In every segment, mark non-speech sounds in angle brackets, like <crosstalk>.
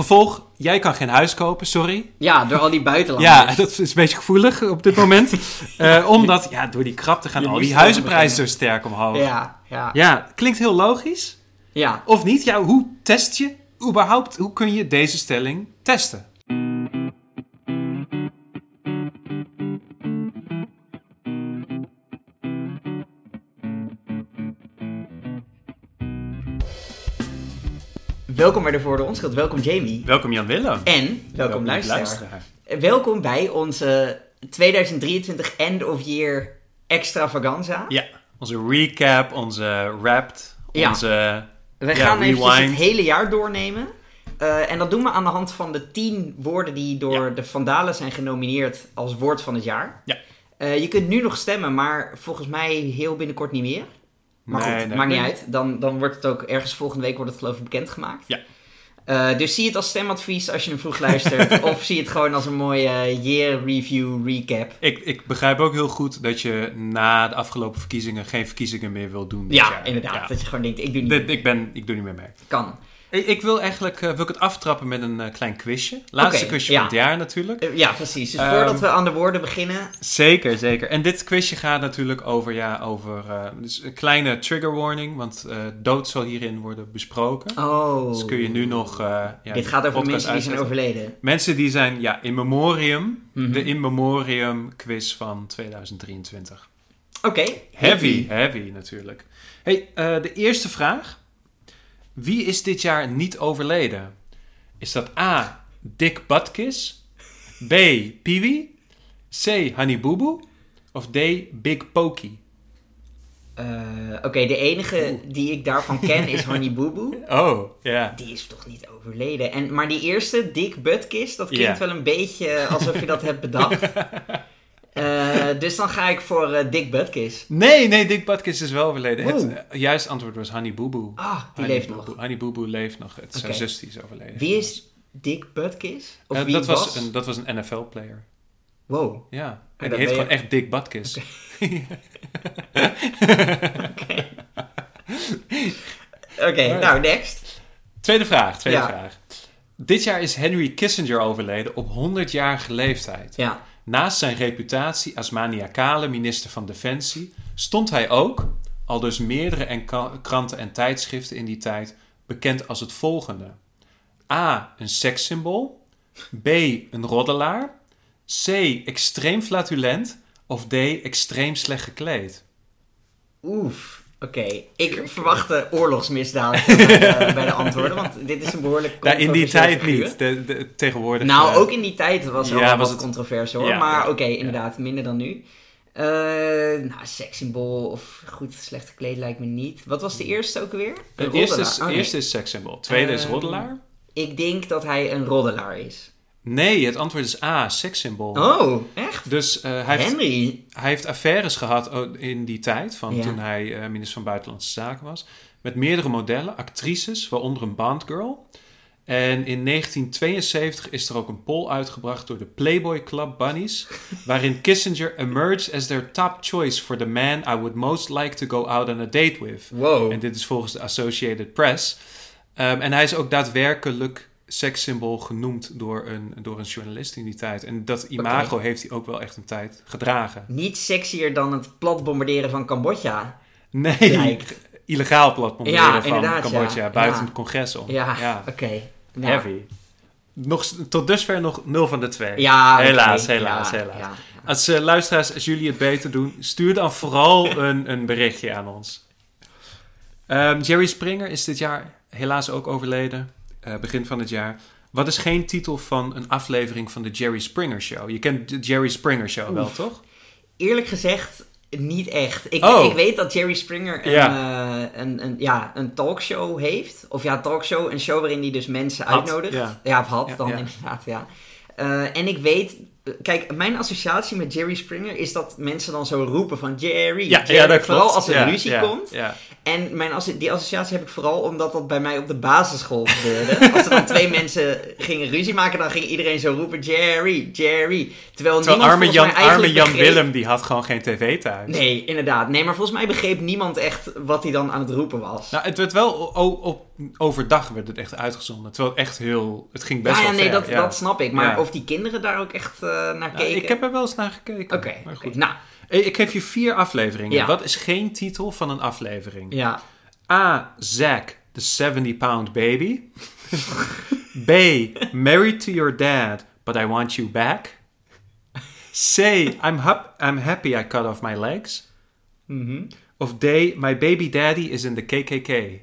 Gevolg, jij kan geen huis kopen, sorry. Ja, door al die buitenlanders. Ja, <laughs> dat is een beetje gevoelig op dit moment. <laughs> Eh, omdat, ja, door die krapte gaan Je al die huizenprijzen zo sterk omhoog. Ja, ja. Ja, klinkt heel logisch. ja. Of niet? Ja, hoe test je überhaupt, hoe kun je deze stelling testen? Welkom bij de Voor de Onschuld. Welkom Jamie. Welkom Jan Willem. En welkom, luisteraar. Welkom bij onze 2023 End of Year Extravaganza. Ja, onze recap, onze wrapped, Ja. onze... We Ja, gaan eventjes rewind. het hele jaar doornemen. Eh, en dat doen we aan de hand van de 10 woorden die door Ja. de Vandalen zijn genomineerd als woord van het jaar. Ja. Eh, je kunt nu nog stemmen, maar volgens mij heel binnenkort niet meer. Maar Nee, goed, nee, maakt nee. niet uit. Dan, dan wordt het ook ergens volgende week wordt het geloof ik bekendgemaakt. Ja. Eh, dus zie het als stemadvies als je hem vroeg luistert. <laughs> of zie het gewoon als een mooie year review recap. Ik, ik begrijp ook heel goed dat je na de afgelopen verkiezingen geen verkiezingen meer wilt doen. Ja, jaar. inderdaad. Ja. Dat je gewoon denkt, ik doe niet Dit- ik, ben, ik doe niet meer mee. kan. Ik, wil eigenlijk eh, wil ik het aftrappen met een eh, klein quizje. Laatste quizje ja. van het jaar natuurlijk. Eh, ja, precies. Dus Ehm, voordat we aan de woorden beginnen. Zeker, zeker. En dit quizje gaat natuurlijk over, ja, over dus een kleine trigger warning, want dood zal hierin worden besproken. Oh. Dus kun je nu nog... ja, Dit gaat over mensen die zijn overleden. Mensen die zijn, ja, in memoriam. Mhm. De in memoriam quiz van 2023. Oké. Heavy, heavy natuurlijk. Hey, de eerste vraag. Wie is dit jaar niet overleden? Is dat A. Dick Butkus? B. Peewee? C. Honey Boo Boo? Of D. Big Pokey? Eh, Oké, de enige die ik daarvan ken is Honey Boo Boo. <laughs> Oh, ja. Die is toch niet overleden. En, maar die eerste, Dick Butkus, dat klinkt wel een beetje alsof je dat hebt bedacht. <laughs> Eh, dus dan ga ik voor eh, Dick Butkus. Nee, nee, Dick Butkus is wel overleden. Het eh, juiste antwoord was Honey Boo Boo. Ah, die Honey leeft Boo nog. Boo. Honey Boo Boo leeft nog. Het is zijn Oké. zus die is overleden. Wie is Dick Butkus? Of wie dat, was? was een, dat was een NFL-player. Wow. Ja. En die ben heeft je- gewoon echt Dick Butkus. Oké, <laughs> nou, next. Tweede vraag, tweede Ja. vraag. Dit jaar is Henry Kissinger overleden op 100-jarige leeftijd. Ja. Naast zijn reputatie als maniacale minister van Defensie stond hij ook, al dus meerdere kranten en tijdschriften in die tijd, bekend als het volgende. A. Een sekssymbool. B. Een roddelaar. C. Extreem flatulent. Of D. Extreem slecht gekleed. Oef. Oké, ik verwachtte oorlogsmisdaad <laughs> bij, de- bij de antwoorden, want dit is een behoorlijk Nou, in die tijd figuur. niet. De, de, tegenwoordig. Nou, eh, ook in die tijd was er Ja, wel was wat het- controverse hoor. Ja, maar ja, oké, ja. inderdaad, minder dan nu. Eh nou, sekssymbool of goed slecht gekleed lijkt me niet. Wat was de eerste ook weer? Het eerste is. Oh, nee. eerste is sekssymbool. Tweede is Ehm, roddelaar. Ik denk dat hij een roddelaar is. Nee, het antwoord is A. Sekssymbool. Oh, echt? Dus eh, hij, heeft, Henry? hij heeft affaires gehad oh, in die tijd, van Ja. toen hij eh, minister van Buitenlandse Zaken was. Met meerdere modellen, actrices, waaronder een Bondgirl. En in 1972 is er ook een poll uitgebracht door de Playboy Club Bunnies, <laughs> waarin Kissinger emerged as their top choice for the man I would most like to go out on a date with. Wow. En dit is volgens de Associated Press. Ehm, en hij is ook daadwerkelijk sekssymbool genoemd door een, door een journalist in die tijd. En dat imago heeft hij ook wel echt een tijd gedragen. Niet sexier dan het plat bombarderen van Cambodja. Nee, Lijkt. illegaal platbombarderen Ja, van Cambodja ja. buiten Ja. het congres om. Ja, oké. Heavy. Nog, tot dusver nog 0 van de 2. Ja, oké. Helaas, helaas, Ja, helaas. ja. Als eh, luisteraars, als jullie het beter doen, stuur dan vooral <laughs> een, een berichtje aan ons. Ehm, Jerry Springer is dit jaar helaas ook overleden, eh, begin van het jaar. Wat is geen titel van een aflevering van de Jerry Springer Show? Je kent de Jerry Springer Show wel, toch? Eerlijk gezegd, niet echt. Ik, Oh. ik weet dat Jerry Springer een, Ja. eh, een, een, ja, een talkshow heeft. Of ja, talkshow, een show waarin hij dus mensen Had, uitnodigt. ja. Ja, of had Ja, dan inderdaad, ja. Eh, en ik weet Kijk, mijn associatie met Jerry Springer is dat mensen dan zo roepen van Jerry, Ja, Jerry. ja, vooral als er Ja, ruzie ja, komt. Ja. En mijn die associatie heb ik vooral omdat dat bij mij op de basisschool gebeurde. <laughs> Als er dan twee mensen gingen ruzie maken, dan ging iedereen zo roepen Jerry, Jerry. Terwijl, Terwijl niemand arme Jan, mij arme Jan begreep- Willem, die had gewoon geen tv thuis. Nee, inderdaad. Nee, maar volgens mij begreep niemand echt wat hij dan aan het roepen was. Nou, het werd wel op, overdag werd het echt uitgezonden. Terwijl het echt heel... Het ging best ja, ja, wel nee, ver. dat, ja. dat snap ik. Maar Ja. of die kinderen daar ook echt eh, naar Nou, keken? ik heb er wel eens naar gekeken. Oké, maar oké. goed. nou, Ik geef je vier afleveringen. Ja. Wat is geen titel van een aflevering? ja. A. Zack, the 70 pound baby. B. Married to your dad, but I want you back. C. I'm, hap- I'm happy I cut off my legs. Mhm. Of D. My baby daddy is in the KKK.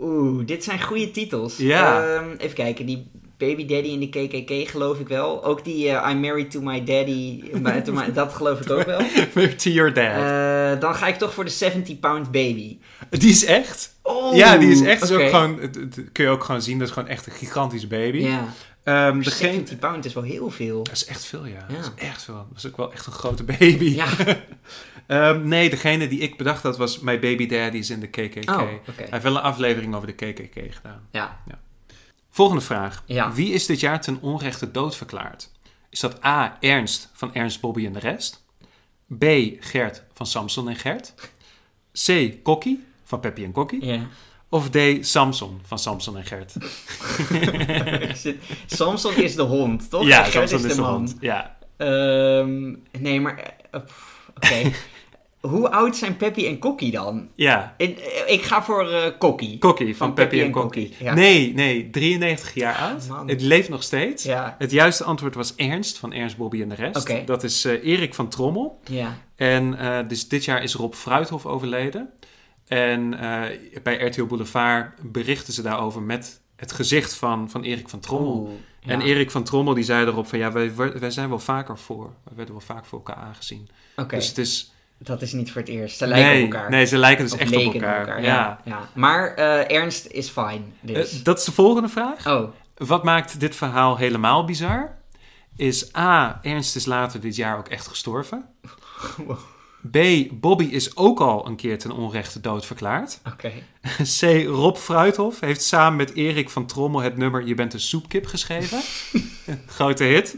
Oeh, dit zijn goede titels. Ja. Ehm, even kijken, die Baby Daddy in de KKK geloof ik wel. Ook die eh, I'm married to my daddy, my- to my- dat geloof ik ook wel. <laughs> Married to your dad. Eh, dan ga ik toch voor de 70 pound baby. die is echt. Oh, ja, die is echt. is oké. ook gewoon, het, het- kun je ook gewoon zien. Dat is gewoon echt een gigantische baby. Ja, Ehm, maar degene, 70 pound is wel heel veel. dat is echt veel, ja. Ja. Dat is echt veel. Dat is ook wel echt een grote baby. Ja. <laughs> Ehm, nee, degene die ik bedacht had was My Baby Daddy is in de KKK. Oh, Hij oké. heeft wel een aflevering over de KKK gedaan. Ja. Volgende vraag. Ja. Wie is dit jaar ten onrechte dood verklaard? Is dat A. Ernst van Ernst, Bobby en de rest? B. Gert van Samson en Gert? C. Kokkie van Peppy en Kokkie? ja. Of D. Samson van Samson en Gert? <laughs> Samson is de hond, toch? ja, Gert Samson is de man. hond. Ja. Ehm, nee, maar... eh, Oké. <laughs> Hoe oud zijn Peppy en Kokkie dan? ja. Ik, ik ga voor eh Kokkie. Kokkie van, Van Peppy Peppy en Kokkie. Kokkie, ja. Nee, nee, 93 jaar oud. man. Het leeft nog steeds. Ja. Het juiste antwoord was Ernst van Ernst, Bobby en de rest. Dat is eh, Erik van Trommel. Ja. En eh, dus dit jaar is Rob Fruithof overleden. En bij RTL Boulevard berichten ze daarover met het gezicht van, van Erik van Trommel. Oeh, ja. En Erik van Trommel die zei erop van ja, wij, wij zijn wel vaker voor. We werden wel vaak voor elkaar aangezien. Dus het is... dat is niet voor het eerst. Ze lijken nee, op elkaar. nee, ze lijken dus Of echt op elkaar. ja. ja. ja. Maar eh, Ernst is fijn, dus. Eh, dat is de volgende vraag. oh, Wat maakt dit verhaal helemaal bizar? Is A. Ernst is later dit jaar ook echt gestorven. Wow. <laughs> B. Bobby is ook al een keer ten onrechte dood verklaard. <laughs> C. Rob Fruithof heeft samen met Erik van Trommel het nummer Je bent een soepkip geschreven. <laughs> Grote hit.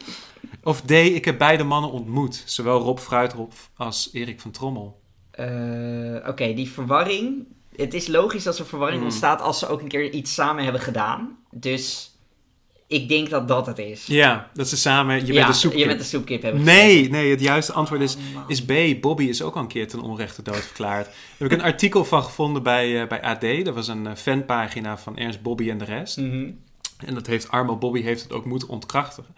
Of D. Ik heb beide mannen ontmoet. Zowel Rob Fruithof als Erik van Trommel. Eh, Oké, die verwarring. Het is logisch dat er verwarring Hmm. ontstaat als ze ook een keer iets samen hebben gedaan. Dus ik denk dat dat het is. Ja, dat ze samen Je Ja, bent een soepkip. Je bent een soepkip hebben Nee, nee, het juiste antwoord is, Oh, is B. Bobby is ook al een keer ten onrechte dood verklaard. Daar heb ik een <laughs> artikel van gevonden bij, eh, bij AD. Dat was een eh, fanpagina van Ernst Bobby en de rest. Mhm. En dat heeft Armo Bobby heeft het ook moeten ontkrachten. <laughs>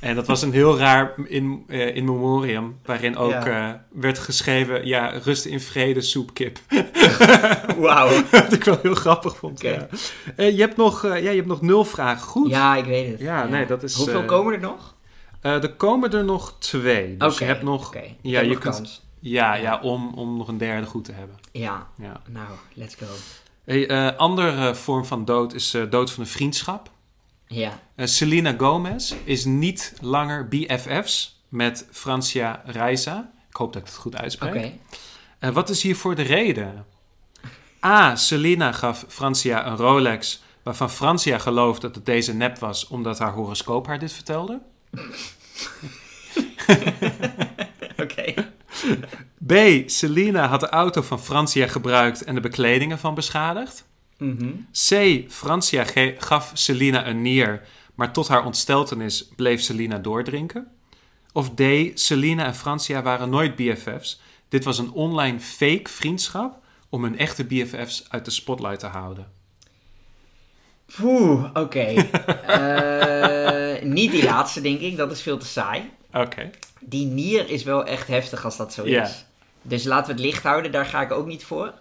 En dat was een heel raar in, eh, in memoriam, waarin ook Ja. eh, werd geschreven, ja, rust in vrede, soepkip. <laughs> Wauw. <laughs> Wat ik wel heel grappig vond. Ja. Eh, je, hebt nog, ja, je hebt nog nul vragen goed. Ja, ik weet het. Ja, nee, dat is, Hoeveel komen er nog? Er komen er nog twee. Dus Oké, je hebt nog. Ik ja, heb je nog kunt, kans. ja, Ja. ja. om, om nog een derde goed te hebben. Ja, Ja. nou, let's go. Hey, eh, andere vorm van dood is eh, dood van een vriendschap. Ja. Eh, Selena Gomez is niet langer BFF's met Francia Reiza. Ik hoop dat ik het goed Oké. uitspreek. Eh, wat is hiervoor de reden? A. Selena gaf Francia een Rolex waarvan Francia gelooft dat het deze nep was omdat haar horoscoop haar dit vertelde. <laughs> Oké. <laughs> B. Selena had de auto van Francia gebruikt en de bekledingen van beschadigd. Mhm. C. Francia gaf Selena een nier, maar tot haar ontsteltenis bleef Selena doordrinken. Of D. Selena en Francia waren nooit BFF's. Dit was een online fake vriendschap om hun echte BFF's uit de spotlight te houden. Oeh, oké. <laughs> Eh, niet die laatste, denk ik. Dat is veel te saai. Oké. Die nier is wel echt heftig als dat zo is. Dus laten we het licht houden. Daar ga ik ook niet voor.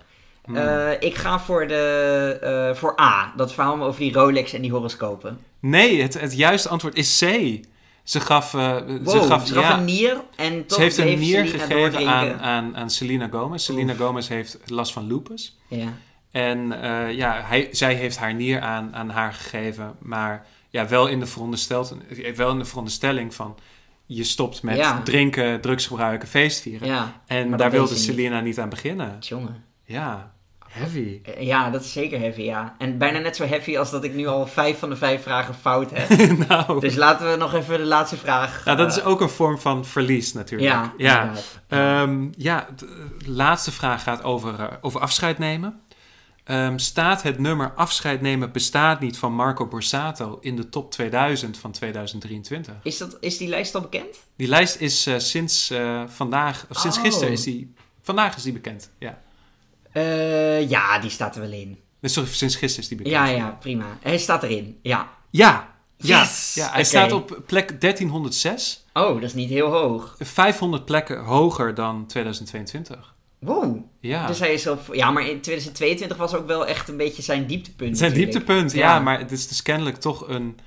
Hmm. Eh, ik ga voor, de, eh, voor A. Dat verhaal over die Rolex en die horoscopen. Nee, het, het juiste antwoord is C. Ze gaf, eh, Wow, ze gaf, ja, een nier en toch ze heeft een nier Selena gegeven aan, aan, aan Selena Gomez. Selena Gomez heeft last van lupus. Ja. En ja, hij, zij heeft haar nier aan, aan haar gegeven, maar ja, wel in, de wel in de veronderstelling van... je stopt met Ja. drinken, drugs gebruiken, feestvieren. Ja, En daar wilde. Selena niet aan beginnen. jongen. Ja, heavy. Eh, Ja, dat is zeker heavy, ja. En bijna net zo heavy als dat ik nu al vijf van de vijf vragen fout heb. <laughs> nou, dus laten we nog even de laatste vraag... nou, dat is eh, ook een vorm van verlies natuurlijk. Ja, ja. Ehm, ja, de laatste vraag gaat over, eh, over afscheid nemen. Ehm, staat het nummer Afscheid nemen bestaat niet van Marco Borsato in de top 2000 van 2023? is, dat, is die lijst al bekend? Die lijst is eh, sinds eh, vandaag, of sinds Oh. gisteren is die, vandaag is die bekend. Ja. Eh, ja, die staat er wel in. Sorry, sinds gisteren is die bekend. Ja, ja, prima. Hij staat erin, ja. Ja, ja, Yes! ja hij Oké. staat op plek 1306. Oh, dat is niet heel hoog. 500 plekken hoger dan 2022. Wow. Ja, Dus hij is op... Ja, maar in 2022 was ook wel echt een beetje zijn dieptepunt zijn natuurlijk. dieptepunt. Ja. Ja. maar het is dus kennelijk toch een,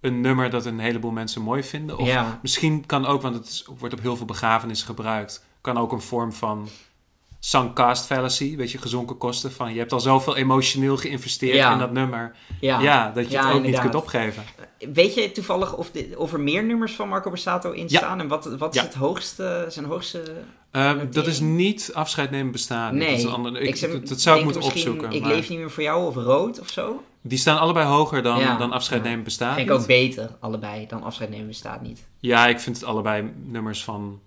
een nummer dat een heleboel mensen mooi vinden. Of Ja. misschien kan ook, want het is- wordt op heel veel begrafenissen gebruikt, kan ook een vorm van sunk cost fallacy, weet je, gezonken kosten. Van je hebt al zoveel emotioneel geïnvesteerd Ja. in dat nummer. Ja. Ja, dat je Ja, het ook niet kunt opgeven. Weet je toevallig of, of er meer nummers van Marco Borsato in staan? En wat, wat is het hoogste, zijn hoogste... Ehm, dat is niet afscheid nemen bestaan. Nee. Dat, is een ander, ik, zou- dat, dat zou ik moeten opzoeken. Ik maar leef niet meer voor jou of rood of zo. Die staan allebei hoger dan, Ja. dan afscheid Ja. nemen bestaan. Vind ik ook beter, allebei, dan afscheid nemen bestaat niet. Ja, ik vind het allebei nummers van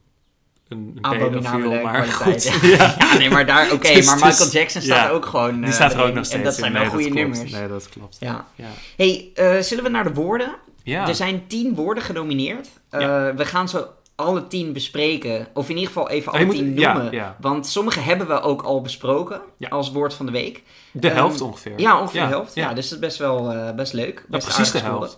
een, een pedofiel, maar kwaliteit. goed. <laughs> ja. Ja, nee, maar daar, oké, Dus- maar dus- Michael Jackson staat er ook gewoon Die eh, staat er ook nog steeds En dat zijn nee, wel goede nummers. Nee, dat klopt. Ja. Ja. hey, eh, zullen we naar de woorden? Ja. Er zijn tien woorden genomineerd. Eh. We gaan ze alle tien bespreken. Of in ieder geval even alle moet- tien noemen. ja. Want sommige hebben we ook al besproken Ja. als woord van de week. De Ehm, helft ongeveer. Ja, ongeveer de helft. Ja. dus dat is best wel eh, best leuk. Best precies de helft.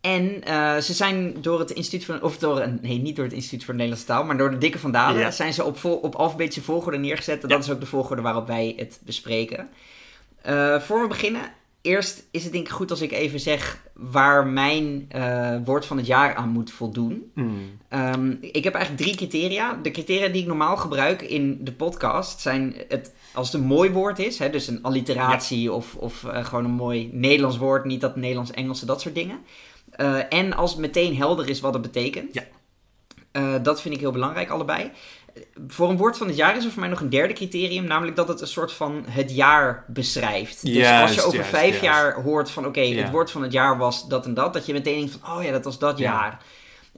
En eh, ze zijn door het instituut van, of door een, nee, niet door het instituut voor de Nederlandse taal, maar door de dikke van Dalen Ja. zijn ze op, vol, op alfabetische volgorde neergezet. En dat is ook de volgorde waarop wij het bespreken. Eh, voor we beginnen, eerst is het denk ik goed als ik even zeg waar mijn eh, woord van het jaar aan moet voldoen. Mm. Ehm, ik heb eigenlijk drie criteria. De criteria die ik normaal gebruik in de podcast zijn het, als het een mooi woord is, hè, dus een alliteratie of, of eh, gewoon een mooi Nederlands woord, niet dat Nederlands-Engelse, dat soort dingen. Eh, en als het meteen helder is wat het betekent. Ja. Dat vind ik heel belangrijk, allebei. Voor een woord van het jaar is er voor mij nog een derde criterium, namelijk dat het een soort van het jaar beschrijft. Dus als je over vijf jaar hoort van oké, het woord van het jaar was dat en dat, dat je meteen denkt van oh ja, dat was dat Ja. jaar.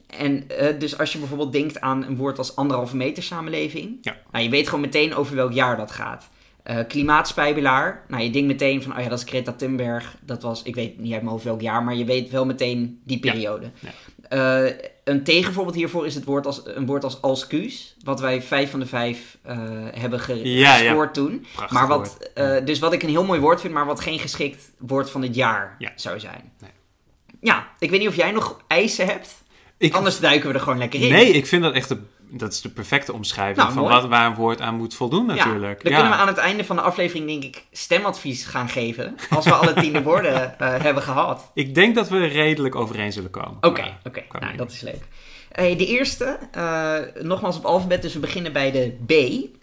En eh, dus als je bijvoorbeeld denkt aan een woord als anderhalve meter samenleving, Ja. nou, je weet gewoon meteen over welk jaar dat gaat. Eh klimaatspijbelaar, nou je denkt meteen van, oh ja, dat is Greta Thunberg. Dat was, ik weet niet uit mijn hoofd welk jaar, maar je weet wel meteen die periode. Ja. Eh, een tegenvoorbeeld hiervoor is het woord als, een woord als alscuus, wat wij vijf van de vijf eh, hebben ge- Ja, ja. gescoord toen. Prachtig Maar wat, dus wat ik een heel mooi woord vind, maar wat geen geschikt woord van het jaar Ja. zou zijn. Nee. Ja, ik weet niet of jij nog eisen hebt. Ik, Anders duiken we er gewoon lekker in. nee, ik vind dat echt de, dat is de perfecte omschrijving Nou, van mooi. wat, waar een woord aan moet voldoen natuurlijk. Dan Ja. kunnen we aan het einde van de aflevering, denk ik, stemadvies gaan geven. Als we alle tiende woorden <laughs> eh, hebben gehad. Ik denk dat we redelijk overeen zullen komen. Oké, oké. Nou, dat is leuk. De eerste, eh, nogmaals op alfabet, dus we beginnen bij de B.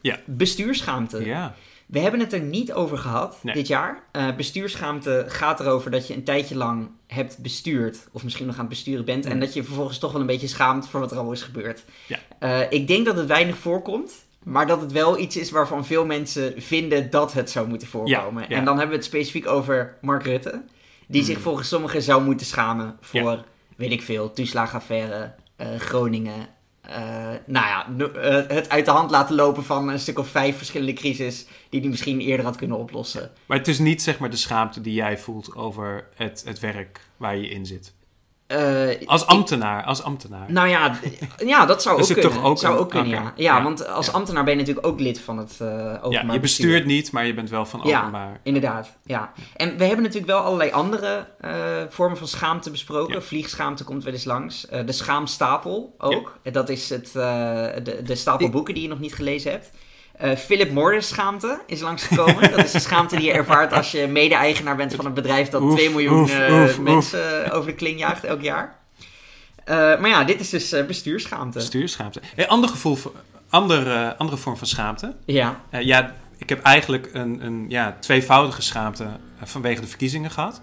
Ja. Bestuurschaamte. Ja. We hebben het er niet over gehad Nee. dit jaar. Eh, bestuurschaamte gaat erover dat je een tijdje lang hebt bestuurd, of misschien nog aan het besturen bent, en dat je vervolgens toch wel een beetje schaamt voor wat er al is gebeurd. Ja. Eh, ik denk dat het weinig voorkomt, maar dat het wel iets is waarvan veel mensen vinden dat het zou moeten voorkomen. Ja, ja. En dan hebben we het specifiek over Mark Rutte, die Mm. zich volgens sommigen zou moeten schamen voor, weet ik veel, toeslagaffaire, eh, Groningen. Eh, nou ja, eh, het uit de hand laten lopen van een stuk of vijf verschillende crisis die hij misschien eerder had kunnen oplossen. Maar het is niet zeg maar de schaamte die jij voelt over het, het werk waar je in zit. Eh, Als ik- ambtenaar, als ambtenaar. nou ja, ja, dat zou ook kunnen. ook zou een- ook kunnen, ja. ja. ja, want als ja. ambtenaar ben je natuurlijk ook lid van het eh openbaar ja, je bestuur. bestuurt niet, maar je bent wel van Ja. openbaar. Inderdaad, ja. En we hebben natuurlijk wel allerlei andere eh, vormen van schaamte besproken. Ja. Vliegschaamte komt wel eens langs. De schaamstapel ook. Dat is het, de, de stapel boeken die je nog niet gelezen hebt. Eh, Philip Morris schaamte is langsgekomen. dat is de schaamte die je ervaart als je mede-eigenaar bent van een bedrijf dat Oef, 2 miljoen oef, eh, oef, mensen eh, over de kling jaagt elk jaar. Maar ja, dit is dus bestuurschaamte. Bestuurschaamte. Een ander gevoel, voor- ander, eh, andere vorm van schaamte. ja, ja, ik heb eigenlijk een, een ja, tweevoudige schaamte vanwege de verkiezingen gehad.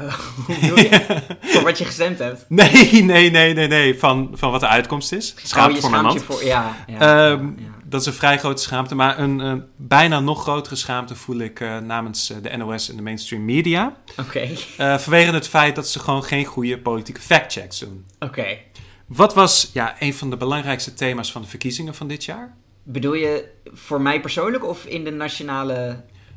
Uh, <laughs> hoe bedoel je? <laughs> voor wat je gestemd hebt? Nee, nee, nee, nee, nee. Van, van wat de uitkomst is. Schaamte Oh, je voor mijn je voor... Ja, ja, Ehm, ja. Dat is een vrij grote schaamte. Maar een, een bijna nog grotere schaamte voel ik eh, namens eh, de NOS en de mainstream media. Oké, Eh, vanwege het feit dat ze gewoon geen goede politieke factchecks doen. oké. Wat was ja, een van de belangrijkste thema's van de verkiezingen van dit jaar? Bedoel je voor mij persoonlijk of in de nationale...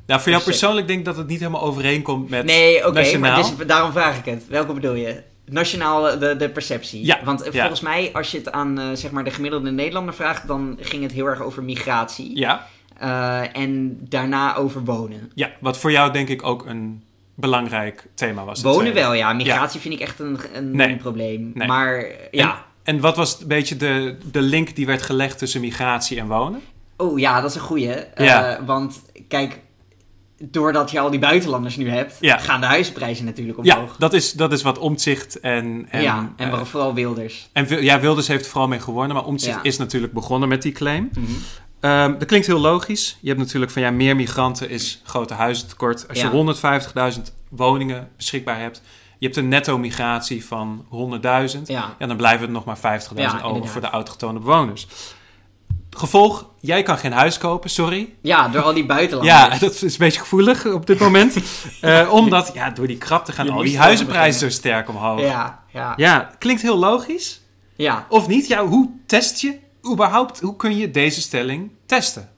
Nou, voor jou eh, persoonlijk denk ik dat het niet helemaal overeenkomt met Nee, oké, maar dus, daarom vraag ik het. Welke bedoel je? Nationaal eh, de, de perceptie. Ja, Want ja. volgens mij, als je het aan eh, zeg maar de gemiddelde Nederlander vraagt, dan ging het heel erg over migratie. Ja, Eh, en daarna over wonen. ja, wat voor jou denk ik ook een belangrijk thema was. Wonen wel, ja. Migratie vind ik echt een, een Nee. probleem. Nee. Maar ja. En wat was een beetje de, de link die werd gelegd tussen migratie en wonen? Oh ja, dat is een goeie. Eh, Ja. want kijk, doordat je al die buitenlanders nu hebt, Ja. gaan de huisprijzen natuurlijk Ja, omhoog. dat is, dat is wat Omtzigt en... en ja, en eh, vooral Wilders. en ja, Wilders heeft er vooral mee gewonnen, maar Omtzigt Ja. is natuurlijk begonnen met die claim. Mhm. Ehm, dat klinkt heel logisch. Je hebt natuurlijk van ja, meer migranten is grote huizentekort. Als Ja. je 150.000 woningen beschikbaar hebt, je hebt een netto migratie van 100.000. Ja. Ja, dan blijven er nog maar 50.000 Ja, over voor de autochtone bewoners. Gevolg, jij kan geen huis kopen, sorry. ja, door al die buitenlanders. Ja, <laughs> dat is een beetje gevoelig op dit moment. <laughs> Eh, omdat, ja, door die krapte gaan al die huizenprijzen zo sterk omhoog. ja, ja. Ja, klinkt heel logisch. ja. Of niet? Ja, hoe test je überhaupt, hoe kun je deze stelling testen?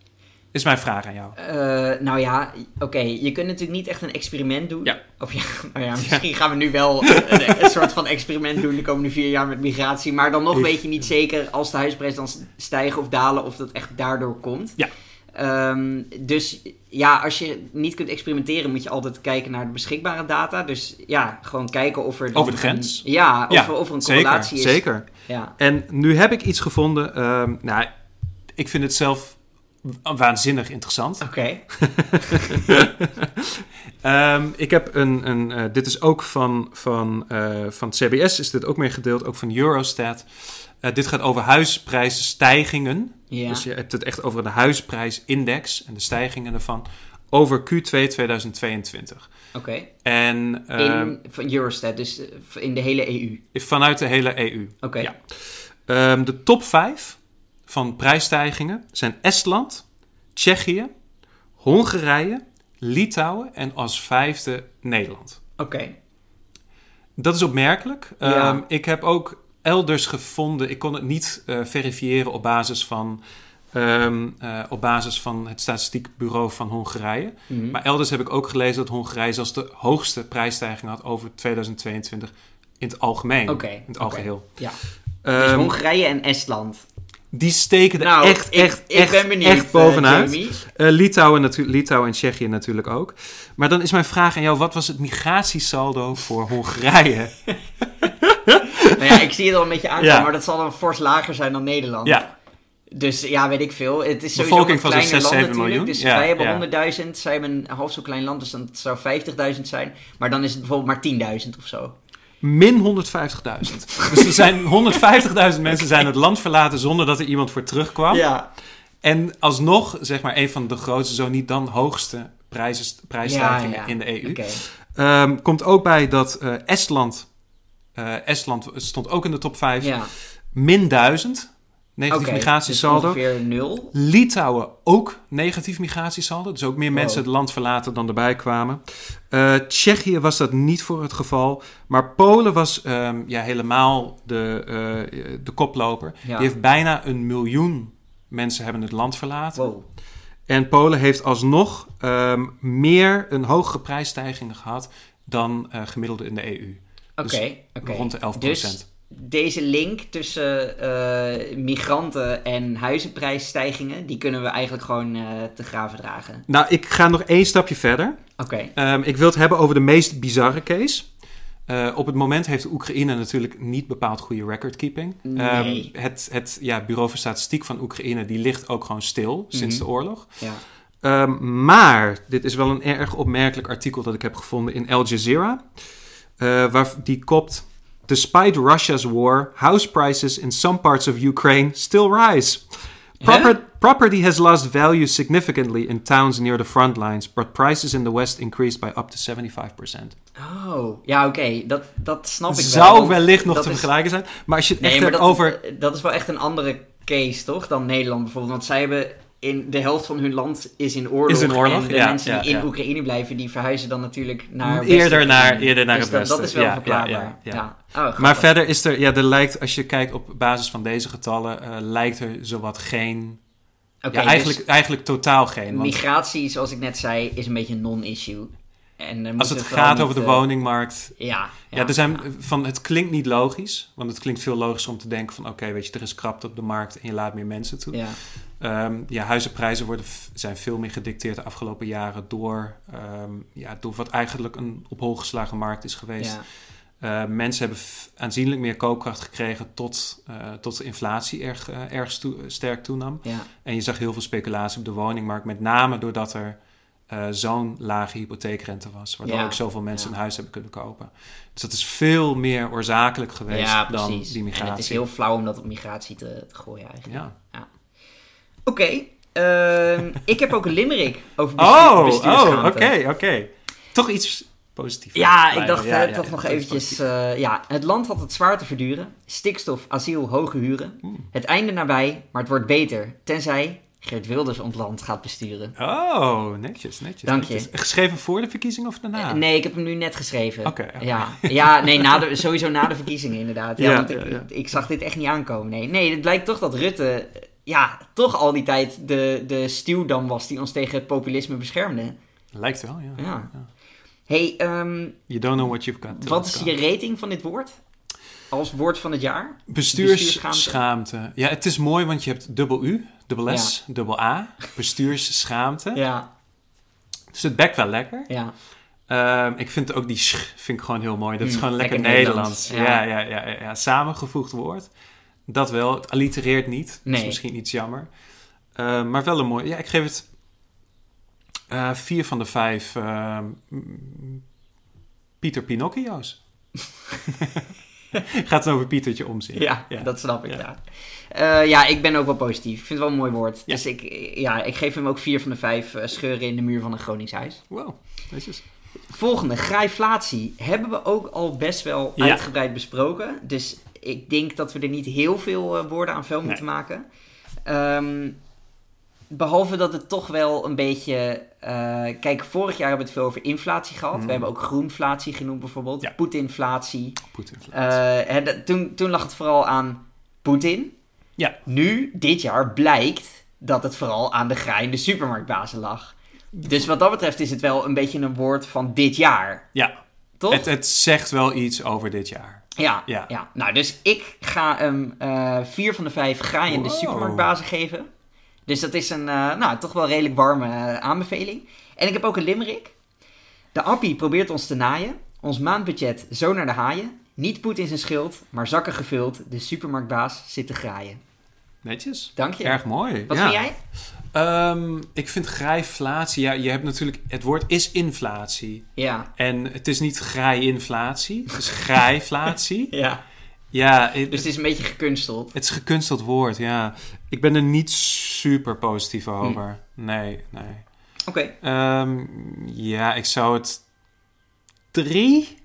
Is mijn vraag aan jou. Eh, nou ja, oké, je kunt natuurlijk niet echt een experiment doen. Ja. Of ja, <laughs> nou ja, misschien gaan we nu wel <laughs> een, een soort van experiment doen de komende vier jaar met migratie. Maar dan nog weet je niet zeker als de huisprijzen dan stijgen of dalen of dat echt daardoor komt. Ja. Ehm, dus ja, als je niet kunt experimenteren, moet je altijd kijken naar de beschikbare data. Dus ja, gewoon kijken of er. Over de grens? Een, ja, of, Ja, er, of er een Zeker, correlatie is. zeker. Ja. En nu heb ik iets gevonden. ehm, nou, ik vind het zelf waanzinnig interessant. Oké. <laughs> Ehm, ik heb een, een eh, dit is ook van, van, eh, van het CBS, is dit ook meegedeeld, ook van Eurostat. Eh, dit gaat over huisprijsstijgingen. Ja. Dus je hebt het echt over de huisprijsindex en de stijgingen ervan. Over Q2 2022. Oké. En ehm, In van Eurostat, dus in de hele EU. vanuit de hele EU. Oké. Ja. Ehm, de top 5 van prijsstijgingen zijn Estland, Tsjechië, Hongarije, Litouwen en als vijfde Nederland. Oké. Dat is opmerkelijk. Ja. Ehm, ik heb ook elders gevonden, ik kon het niet eh, verifiëren op basis van, ehm, eh, op basis van het statistiek bureau van Hongarije. Mhm. Maar elders heb ik ook gelezen dat Hongarije zelfs de hoogste prijsstijging had over 2022 in het algemeen. Oké, In het algeheel. Ja. Ehm, Dus Hongarije en Estland. Die steken er Nou, echt, ik, echt, ik echt, ben benieuwd, echt eh, bovenuit. Eh, Litouwen, natu- Litouwen en Tsjechië natuurlijk ook. Maar dan is mijn vraag aan jou: wat was het migratiesaldo voor Hongarije? <laughs> nou ja, ik zie het al een beetje aankomen, Ja. maar dat zal dan fors lager zijn dan Nederland. Ja, Dus ja, weet ik veel. Het is sowieso Bevolking een kleiner 6, land 7 natuurlijk. miljoen. Dus Ja, wij hebben ja. 100.000, zij hebben een half zo klein land, dus dan zou 50.000 zijn. Maar dan is het bijvoorbeeld maar 10.000 of zo. Min 150.000. dus er zijn 150.000 mensen zijn het land verlaten zonder dat er iemand voor terugkwam. Ja. En alsnog, zeg maar, een van de grootste, zo niet dan hoogste prijzen, prijsstijgingen Ja, ja. in de EU. Ehm, komt ook bij dat eh, Estland, eh, Estland stond ook in de top 5, Ja. min 1000 negatief migratiesaldo. Dus ongeveer nul. Litouwen ook negatief migratiesaldo. Dus ook meer Wow. mensen het land verlaten dan erbij kwamen. Eh, Tsjechië was dat niet voor het geval. Maar Polen was ehm, ja, helemaal de, eh, de koploper. Ja. Die heeft bijna een miljoen mensen hebben het land verlaten. Wow. En Polen heeft alsnog ehm, meer een hogere prijsstijging gehad dan eh, gemiddelde in de EU. Oké, Dus oké. Rond de 11 Dus deze link tussen eh, migranten en huizenprijsstijgingen, die kunnen we eigenlijk gewoon eh, te graven dragen. Nou, ik ga nog één stapje verder. Oké. Ehm, ik wil het hebben over de meest bizarre case. Eh, op het moment heeft de Oekraïne natuurlijk niet bepaald goede recordkeeping. Ehm, Nee. het het ja, Bureau voor Statistiek van Oekraïne die ligt ook gewoon stil sinds Mhm. de oorlog. Ja. Ehm, maar dit is wel een erg opmerkelijk artikel dat ik heb gevonden in Al Jazeera. waar die kopt... Despite Russia's war, house prices in some parts of Ukraine still rise. Proper, property has lost value significantly in towns near the front lines, but prices in the West increased by up to 75%. Oh, ja, oké. Dat, dat snap ik wel. Zou wellicht nog te is- vergelijken zijn. Maar als je het echt Nee, hebt dat, over... dat is wel echt een andere case, toch? Dan Nederland bijvoorbeeld. Want zij hebben in de helft van hun land is in oorlog. Is in oorlog, En de ja, mensen ja, die in. Oekraïne blijven, die verhuizen dan natuurlijk naar Eerder naar- eerder naar Dus het dat, westen. dat is wel verklaarbaar. ja, Oh. Maar verder is er... Ja, er lijkt, als je kijkt op basis van deze getallen... eh, lijkt er zowat geen... Ja, dus eigenlijk, eigenlijk totaal geen. Want migratie, zoals ik net zei, is een beetje een non-issue. En, eh, als het vooral gaat over de eh, woningmarkt... Ja, Ja, er zijn van het klinkt niet logisch, want het klinkt veel logischer om te denken van oké, weet je, er is krapte op de markt en je laat meer mensen toe. Ja, Ehm, ja, huizenprijzen worden, zijn veel meer gedicteerd de afgelopen jaren door, ehm, ja, door wat eigenlijk een op hol geslagen markt is geweest. ja. Eh, mensen hebben aanzienlijk meer koopkracht gekregen tot, eh, tot de inflatie erg, erg sterk toenam. ja. En je zag heel veel speculatie op de woningmarkt, met name doordat er eh, zo'n lage hypotheekrente was, waardoor Ja, ook zoveel mensen ja. een huis hebben kunnen kopen. Dus dat is veel meer oorzakelijk geweest ja, dan die migratie. En het is heel flauw om dat op migratie te, te gooien eigenlijk. Ja. Oké, ehm, <laughs> ik heb ook een limerick over bestuur, Oh, oh, oké, oké. Toch iets positiefs. Ja, ik dacht toch nog dat is eventjes... eh, ja, het land had het zwaar te verduren. Stikstof, asiel, hoge huren. Hmm. Het einde nabij, maar het wordt beter. Tenzij Geert Wilders ons land gaat besturen. Oh, netjes, netjes. Dank je. Geschreven voor de verkiezing of daarna? Eh, Nee, ik heb hem nu net geschreven. Oké. Ja, ja nee, na de, sowieso na de verkiezingen inderdaad. Ja, Ja, want ik, ja, ja. ik zag dit echt niet aankomen. Nee, nee het blijkt toch dat Rutte... Ja, toch al die tijd de, de stuwdam was die ons tegen het populisme beschermde. Lijkt wel, ja. Ja. hey, ehm, You don't know what you've got. wat is je rating van dit woord? Als woord van het jaar? Bestuursschaamte. Ja, het is mooi, want je hebt dubbel U, dubbel S, dubbel A. Bestuursschaamte. Ja, Dus het bekt wel lekker. ja. Ehm, ik vind ook die sch vind ik gewoon heel mooi. Dat is Mm, gewoon lekker, lekker Nederlands. Nederlands, Ja. ja. Ja, ja, Samengevoegd woord. Dat wel. Het allitereert niet. Dat is Nee. misschien iets jammer. Ehm, maar wel een mooi. Ja, ik geef het eh, vier van de vijf ehm, Pieter Pinocchio's. <laughs> <laughs> Gaat het over Pietertje omzien. Ja, Ja. dat snap ik, Ja. ja. Eh, ja, ik ben ook wel positief. Ik vind het wel een mooi woord. Dus ik, ja, ik geef hem ook vier van de vijf eh, scheuren in de muur van een Groningshuis. Wow, netjes. Volgende, grijflatie. Hebben we ook al best wel uitgebreid besproken. Dus ik denk dat we er niet heel veel eh, woorden aan vuil moeten maken. Ehm, behalve dat het toch wel een beetje... eh, kijk, vorig jaar hebben we het veel over inflatie gehad. We hebben ook groenflatie genoemd bijvoorbeeld. Ja. Poetinflatie. Poetinflatie. Eh, toen, toen lag het vooral aan Poetin. Ja. Nu, dit jaar, blijkt dat het vooral aan de graaiende supermarktbazen lag. Dus wat dat betreft is het wel een beetje een woord van dit jaar. ja, Toch? het, het zegt wel iets over dit jaar. ja, ja. Ja. Nou, dus ik ga hem eh, vier van de vijf graaiende Wow. supermarktbazen geven. Dus dat is een, eh, nou, toch wel redelijk warme eh, aanbeveling. En ik heb ook een limerick. De appie probeert ons te naaien. Ons maandbudget zo naar de haaien. Niet poet in zijn schild, maar zakken gevuld. De supermarktbaas zit te graaien. Netjes. Dank je. Erg mooi. Wat ja. vind jij? Ehm, ik vind grijflatie, ja, je hebt natuurlijk, het woord is inflatie. Ja. En het is niet grijinflatie, het is grijflatie. <laughs> ja. Ja, het, Dus het is een beetje gekunsteld. het is gekunsteld woord, ja. Ik ben er niet super positief over. Nee, nee. Oké. Ehm, ja, ik zou het drie,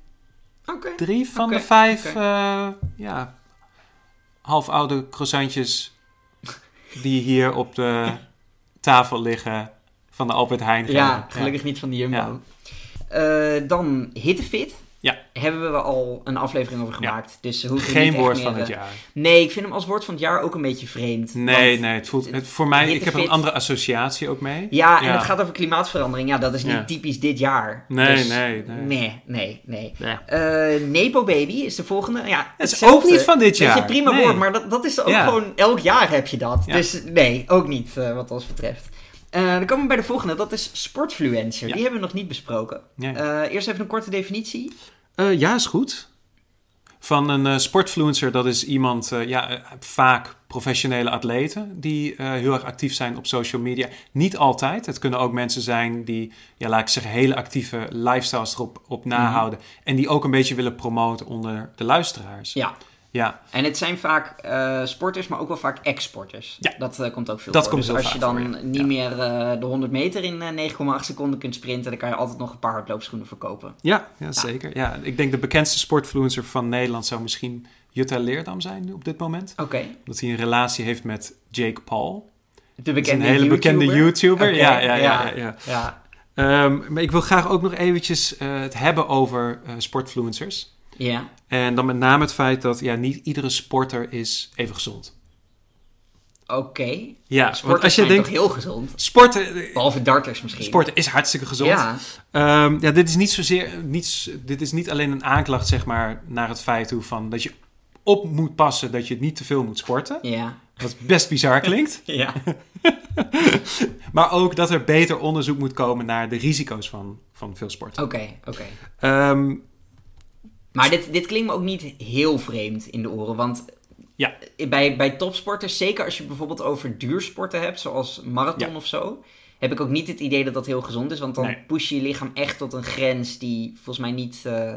Oké. drie van de vijf, eh, ja, half oude croissantjes die hier op de <laughs> tafel liggen van de Albert Heijn. Ja, gelukkig niet van de Jumbo. Eh, dan Hittefit. Ja. Hebben we al een aflevering over gemaakt. Dus Geen niet woord meer, van het jaar. Nee, ik vind hem als woord van het jaar ook een beetje vreemd. Nee, nee, het voelt het, voor mij. Ik heb een andere associatie ook mee. Ja, en het gaat over klimaatverandering. Ja, dat is niet Ja. typisch dit jaar. Nee, Dus- nee, nee. Nee, nee, nee. Eh, Nepo Baby is de volgende. Ja, Het is ook niet van dit Weet je, jaar. prima Nee. woord, maar dat, dat is ook gewoon... Elk jaar heb je dat. Dus nee, ook niet eh, wat ons betreft. Eh, dan komen we bij de volgende. Dat is sportfluencer. Ja. Die hebben we nog niet besproken. Ja. Eh, eerst even een korte definitie. Eh, ja, is goed. Van een sportfluencer, dat is iemand, ja, vaak professionele atleten die heel erg actief zijn op social media. Niet altijd. Het kunnen ook mensen zijn die, ja, laat ik zeggen, hele actieve lifestyles erop op nahouden. En die ook een beetje willen promoten onder de luisteraars. Ja. Ja, En het zijn vaak eh, sporters, maar ook wel vaak ex-sporters. Ja. Dat eh, komt ook veel Dat voor. komt dus als je dan voor, ja. niet Ja. meer eh, de 100 meter in eh, 9,8 seconden kunt sprinten, dan kan je altijd nog een paar hardloopschoenen verkopen. ja, ja zeker. Ja, ik denk de bekendste sportfluencer van Nederland zou misschien Jutta Leerdam zijn op dit moment. Oké. Dat hij een relatie heeft met Jake Paul. De bekende een hele bekende YouTuber. Ja, ja, ja. ja, ja. ja. Ehm, maar ik wil graag ook nog eventjes het hebben over sportfluencers. Ja. En dan met name het feit dat ja, niet iedere sporter is even gezond. Oké. Ja, Sporters als je denkt, heel gezond? sporten, eh, Behalve darters misschien. sporten is hartstikke gezond. Ja. Ehm, ja, dit is niet zozeer, niets, dit is niet alleen een aanklacht zeg maar naar het feit hoe van dat je op moet passen dat je niet te veel moet sporten. Ja. Wat best bizar klinkt. <laughs> Ja. <laughs> Maar ook dat er beter onderzoek moet komen naar de risico's van, van veel sporten. Oké, oké. Ehm, Maar dit, dit klinkt me ook niet heel vreemd in de oren. Want Ja. bij, bij topsporters, zeker als je bijvoorbeeld over duursporten hebt, zoals marathon Ja. of zo, heb ik ook niet het idee dat dat heel gezond is. Want dan Nee. push je je lichaam echt tot een grens die volgens mij niet. eh,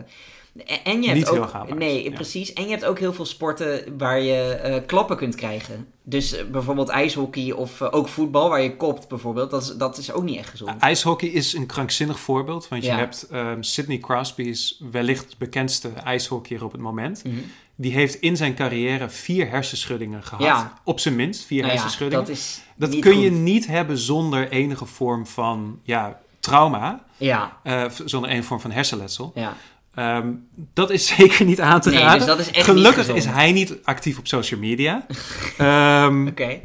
en- je hebt Niet heel ook, is, Nee, ja. precies. En je hebt ook heel veel sporten waar je eh, klappen kunt krijgen. Dus eh, bijvoorbeeld ijshockey of eh, ook voetbal, waar je kopt bijvoorbeeld. Dat is, dat is ook niet echt gezond. ijshockey is een krankzinnig voorbeeld. Want je hebt ehm, Sidney Crosby is wellicht bekendste ijshockeyer op het moment. Mhm. Die heeft in zijn carrière vier hersenschuddingen gehad. Ja. Op zijn minst, vier Nou ja, hersenschuddingen. dat is Dat niet kun je niet hebben zonder enige vorm van ja, trauma. Ja, eh, zonder enige vorm van hersenletsel. ja. Ehm, dat is <laughs> zeker niet aan te Nee, raden. dus dat is echt Gelukkig niet is hij niet actief op social media. <laughs> Ehm, Oké.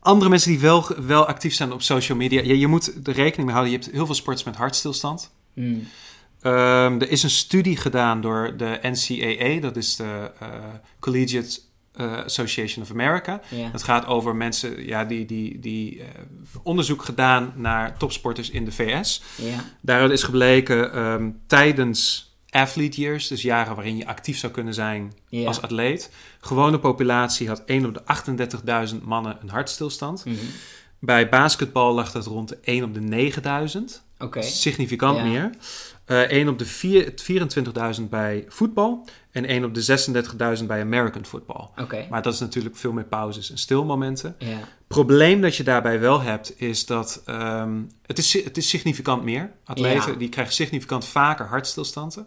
andere mensen die wel, wel actief zijn op social media. Je, je moet er rekening mee houden. Je hebt heel veel sporters met hartstilstand. Hmm. Ehm, er is een studie gedaan door de NCAA. Dat is de eh, Collegiate eh, Association of America. Ja. Het gaat over mensen ja, die, die, die eh, onderzoek gedaan naar topsporters in de VS. Ja. Daaruit is gebleken tijdens athlete years, dus jaren waarin je actief zou kunnen zijn als atleet. Gewone populatie had 1 op de 38.000 mannen een hartstilstand. Mhm. Bij basketbal lag dat rond de 1 op de 9000. Oké. Significant Ja. meer. Eh 1 op de vier- 24.000 bij voetbal en 1 op de 36.000 bij American football. Maar dat is natuurlijk veel meer pauzes en stilmomenten. Ja. probleem dat je daarbij wel hebt, is dat ehm, het, is, het is significant meer. Atleten Ja. die krijgen significant vaker hartstilstanden.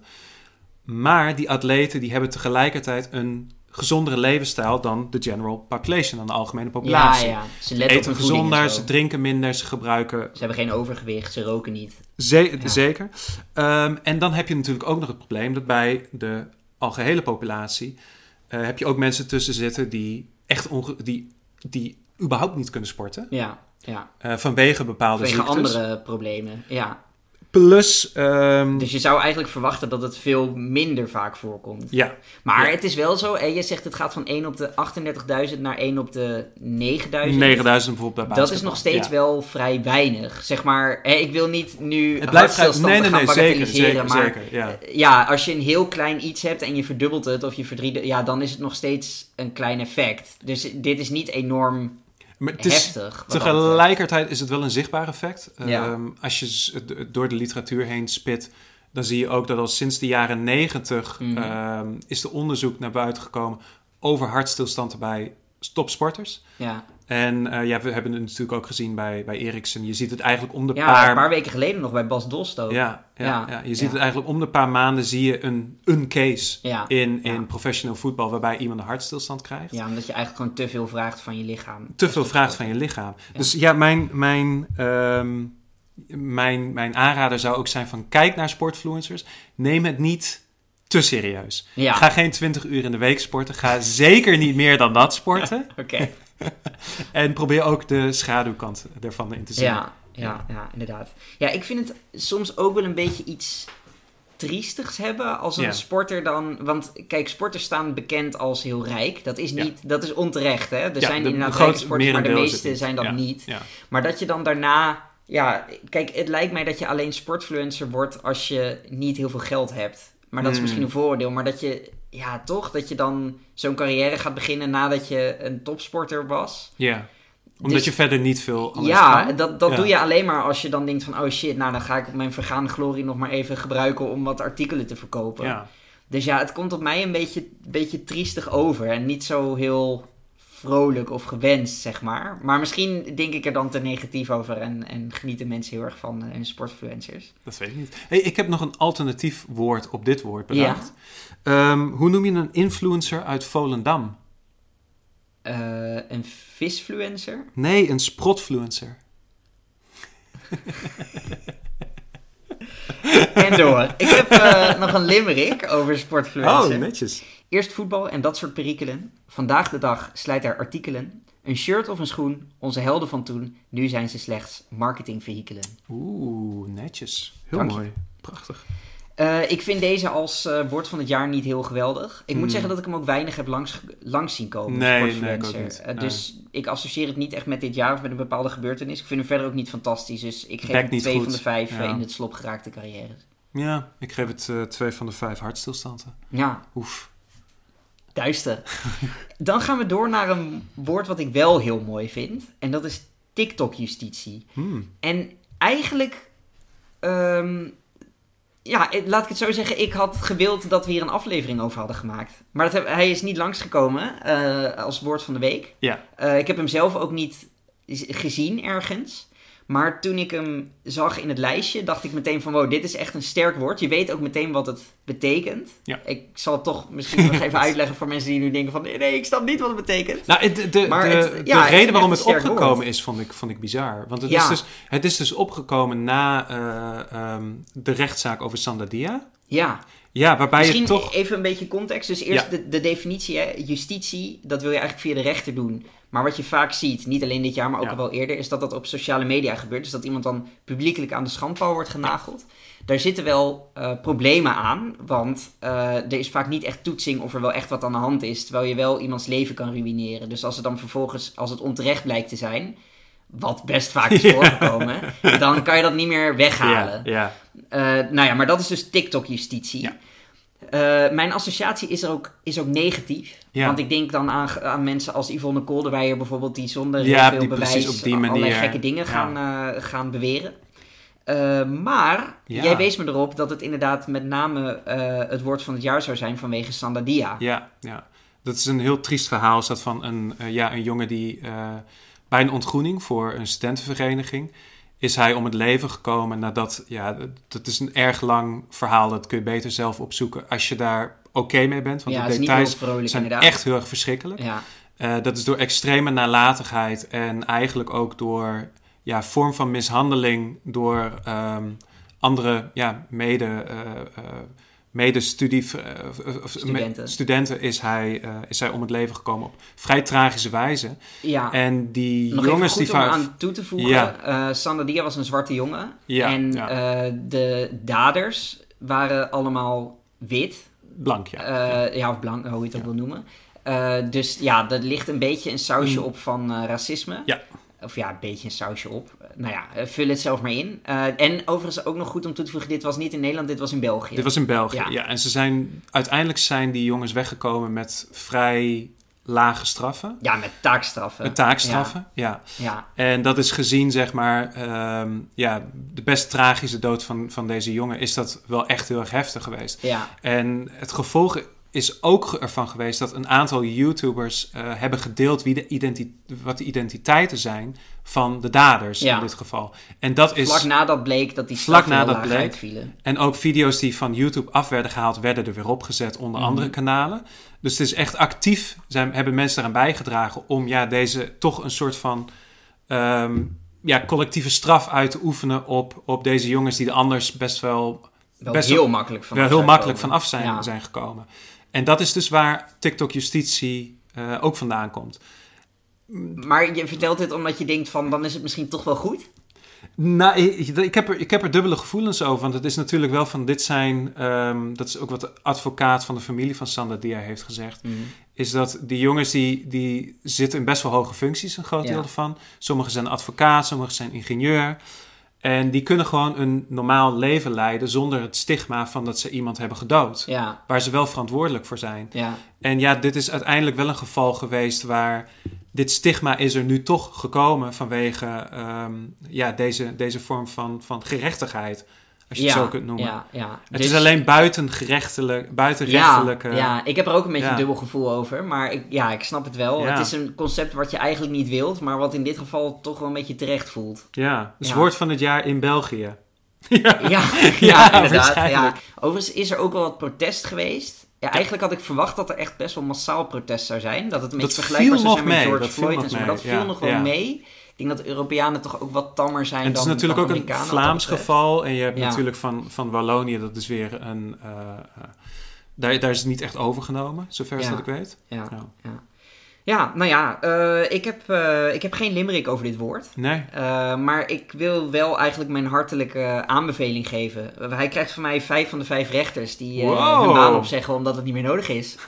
Maar die atleten die hebben tegelijkertijd een gezondere levensstijl dan de general population, dan de algemene Ja, populatie. ja. Ze letten op Eten gezonder, zo. ze drinken minder, ze gebruiken Ze hebben geen overgewicht, ze roken niet. Ze- Ja. Zeker. Ehm, en dan heb je natuurlijk ook nog het probleem dat bij de algehele populatie eh, heb je ook mensen tussen zitten die echt onge- die, die überhaupt niet kunnen sporten Ja, ja. eh, vanwege bepaalde Vanwege ziektes. andere problemen. Ja. Plus, ehm, Dus je zou eigenlijk verwachten dat het veel minder vaak voorkomt. ja, Maar Ja. het is wel zo, hè, je zegt het gaat van 1 op de 38.000 naar 1 op de 9.000. 9000 bijvoorbeeld bij Dat is nog steeds Ja. wel vrij weinig. Zeg maar, hè, ik wil niet nu Het blijft vrij... Nee, nee, gaan nee, zeker, maar zeker. Ja. ja, als je een heel klein iets hebt en je verdubbelt het of je verdriet, ja, dan is het nog steeds een klein effect. Dus dit is niet enorm Maar het is, heftig. tegelijkertijd is het wel een zichtbaar effect. Ja. Ehm, als je door de literatuur heen spit, dan zie je ook dat al sinds de jaren negentig Mhm. ehm, is er onderzoek naar buiten gekomen over hartstilstanden bij topsporters. Ja, En eh, ja, we hebben het natuurlijk ook gezien bij, bij Eriksen. Je ziet het eigenlijk om de ja paar... een paar weken geleden nog bij Bas Dost ook. ja, ja, Ja, ja, je ziet het eigenlijk om de paar maanden zie je een, een case in, in professioneel voetbal waarbij iemand een hartstilstand krijgt. ja, omdat je eigenlijk gewoon te veel vraagt van je lichaam. Te veel vraagt van je lichaam. Dus ja, mijn, mijn, ehm, mijn, mijn aanrader zou ook zijn van kijk naar sportfluencers. Neem het niet te serieus. Ga geen 20 uur in de week sporten. Ga zeker niet meer dan dat sporten. <laughs> oké. <laughs> En probeer ook de schaduwkant ervan in te zien. Ja, ja, ja, inderdaad. Ja, ik vind het soms ook wel een beetje iets triestigs hebben als een Ja. sporter dan... Want kijk, sporters staan bekend als heel rijk. Dat is, Ja. niet, dat is onterecht, hè? Er Ja, zijn de- inderdaad de rijke sporters, maar de meeste zijn dat niet. Maar dat je dan daarna... Ja, kijk, het lijkt mij dat je alleen sportfluencer wordt als je niet heel veel geld hebt. Maar dat is Hmm. misschien een vooroordeel. Maar dat je, ja, toch, dat je dan zo'n carrière gaat beginnen nadat je een topsporter was. Ja. Omdat Dus- je verder niet veel anders Ja, kan. dat, dat Ja. doe je alleen maar als je dan denkt van... oh shit, nou dan ga ik mijn vergaande glorie nog maar even gebruiken... om wat artikelen te verkopen. Ja. Dus ja, het komt op mij een beetje, beetje triestig over. En niet zo heel vrolijk of gewenst, zeg maar. Maar misschien denk ik er dan te negatief over en, en genieten mensen heel erg van uh, sportfluencers. Dat weet ik niet. Hey, ik heb nog een alternatief woord op dit woord bedacht. Ehm, hoe noem je een influencer uit Volendam? Uh, een visfluencer? Nee, een sprotfluencer. <laughs> en door. Ik heb uh, nog een limerick over sportfluencer. Oh, netjes. Eerst voetbal en dat soort perikelen. Vandaag de dag slijt er artikelen. Een shirt of een schoen, onze helden van toen. Nu zijn ze slechts marketingvehikelen. Oeh, netjes. Heel mooi. Prachtig. Uh, ik vind deze als uh, woord van het jaar niet heel geweldig. Ik moet Hmm. zeggen dat ik hem ook weinig heb langs, langs zien komen. Nee, sportfluencer. nee, ik ook niet. Uh, Nee. dus ik associeer het niet echt met dit jaar of met een bepaalde gebeurtenis. Ik vind hem verder ook niet fantastisch. Dus ik geef Bek hem twee goed. van de vijf Ja. in het slop geraakte carrières. Ja, ik geef het eh, twee van de vijf hartstilstanden. Ja, Oef. duister. <laughs> Dan gaan we door naar een woord wat ik wel heel mooi vind. En dat is TikTok-justitie. Hmm. En eigenlijk, ehm, ja, laat ik het zo zeggen. Ik had gewild dat we hier een aflevering over hadden gemaakt. Maar dat heb, hij is niet langsgekomen eh als woord van de week. Ja. Eh, ik heb hem zelf ook niet gezien ergens. Maar toen ik hem zag in het lijstje, dacht ik meteen van... wow, dit is echt een sterk woord. Je weet ook meteen wat het betekent. Ja. Ik zal het toch misschien nog even <laughs> uitleggen voor mensen die nu denken van... nee, nee, ik snap niet wat het betekent. Nou, de, de, Maar de, het- de ja, ik vind reden waarom het opgekomen woord. is, vond ik, vond ik bizar. Want het, Ja. is dus, het is dus opgekomen na eh, ehm, de rechtszaak over Sandadia. Ja, Ja, waarbij Misschien je toch... even een beetje context. Dus eerst Ja. de, de definitie, hè. justitie, dat wil je eigenlijk via de rechter doen. Maar wat je vaak ziet, niet alleen dit jaar, maar ook Ja. al wel eerder, is dat dat op sociale media gebeurt. Dus dat iemand dan publiekelijk aan de schandpaal wordt genageld. Daar zitten wel eh, problemen aan, want eh, er is vaak niet echt toetsing of er wel echt wat aan de hand is. Terwijl je wel iemands leven kan ruïneren. Dus als het dan vervolgens, als het onterecht blijkt te zijn, wat best vaak is <laughs> voorgekomen, dan kan je dat niet meer weghalen. Ja, Eh, nou ja, maar dat is dus TikTok-justitie. Ja. Eh, mijn associatie is ook, is ook negatief. Ja. Want ik denk dan aan, aan mensen als Yvonne Kolderweijer bijvoorbeeld... die zonder Ja, veel die bewijs op die allerlei manier, gekke dingen gaan, eh, gaan beweren. Maar Ja. jij wees me erop dat het inderdaad met name het woord van het jaar zou zijn vanwege Sandadia. Ja, ja. Dat is een heel triest verhaal. Is dat van een, ja, een jongen die bij een ontgroening voor een studentenvereniging... is hij om het leven gekomen nadat... Ja, dat- is een erg lang verhaal. Dat kun je beter zelf opzoeken als je daar oké mee bent. Want ja, de details vrolijk zijn inderdaad. echt heel erg verschrikkelijk. Ja, Eh, dat is door extreme nalatigheid en eigenlijk ook door ja, vorm van mishandeling door ehm, andere ja, mede, eh eh, medestudie, eh, of- of- Studenten. studenten is hij, eh, is hij om het leven gekomen op vrij tragische wijze. ja. En die Nog jongens die vaak... aan toe te voegen. Ja. eh, Sandadia was een zwarte jongen. Ja, en ja. eh, de daders waren allemaal wit. Blank, ja. Eh, ja. of blank, hoe je het ook wil noemen. Eh, dus ja, er ligt een beetje een sausje Mm. op van eh, racisme. Ja. Of ja, een beetje een sausje op. Eh, nou ja, eh, vul het zelf maar in. Eh, en overigens ook nog goed om toe te voegen, dit was niet in Nederland, dit was in België. Dit was in België, Ja. ja. En ze zijn, uiteindelijk zijn die jongens weggekomen met vrij lage straffen. Ja, met taakstraffen. Met taakstraffen, ja. Ja, En dat is gezien, zeg maar, ehm, ja, de best tragische dood van, van deze jongen is dat wel echt heel erg heftig geweest. ja, En het gevolg is ook ervan geweest dat een aantal YouTubers eh, hebben gedeeld wie de wat de identiteiten zijn van de daders Ja. in dit geval. En dat is. vlak nadat bleek dat die Vlak nadat bleek. uitvielen. En ook video's die van YouTube af werden gehaald, werden er weer opgezet onder Mhm. andere kanalen. Dus het is echt actief, zijn, hebben mensen eraan bijgedragen om ja, deze toch een soort van ehm, ja, collectieve straf uit te oefenen op, op deze jongens die er anders best wel, Wel best heel makkelijk van wel heel makkelijk vanaf zijn, Ja. zijn gekomen. En dat is dus waar TikTok justitie eh, ook vandaan komt. Maar je vertelt dit omdat je denkt van, dan is het misschien toch wel goed? Nou, ik, heb er, ik heb er dubbele gevoelens over. Want het is natuurlijk wel van dit zijn. ehm, dat is ook wat de advocaat van de familie van Sander Dia heeft gezegd. Is dat die jongens die, die zitten in best wel hoge functies, een groot Ja. deel ervan. Sommigen zijn advocaat, sommigen zijn ingenieur. En die kunnen gewoon een normaal leven leiden zonder het stigma van dat ze iemand hebben gedood. Ja, Waar ze wel verantwoordelijk voor zijn. ja, En ja, dit is uiteindelijk wel een geval geweest waar dit stigma is er nu toch gekomen vanwege ehm, ja, deze, deze vorm van, van gerechtigheid Als je het zo kunt noemen. Ja, ja. Het Dus- is alleen buitengerechtelijk, buitenrechtelijke... Ja, ja, ik heb er ook een beetje ja. een dubbel gevoel over. Maar ik, ja, ik snap het wel. Ja. Het is een concept wat je eigenlijk niet wilt, maar wat in dit geval toch wel een beetje terecht voelt. Ja, dus Ja. woord van het jaar in België. ja. <laughs> Ja, ja, Ja, inderdaad. Ja. Overigens is er ook wel wat protest geweest. Ja, eigenlijk had ik verwacht dat er echt best wel massaal protest zou zijn. Dat het een Dat beetje vergelijkbaar zou zijn met mee, George dat Floyd en zo. Maar dat viel ja, nog wel ja. mee. Ik denk dat Europeanen toch ook wat tammer zijn En het is dan natuurlijk dan ook een Vlaams geval. En je hebt Ja. natuurlijk van, van Wallonië, dat is weer een... eh, eh, daar, daar is het niet echt overgenomen, zover als dat ik weet. Ja, Ja. ja. ja nou ja, eh, ik, heb, ik heb geen limerick over dit woord. Nee? Uh, maar ik wil wel eigenlijk mijn hartelijke aanbeveling geven. Hij krijgt van mij vijf van de vijf rechters die Wow. hun baan opzeggen omdat het niet meer nodig is. <laughs>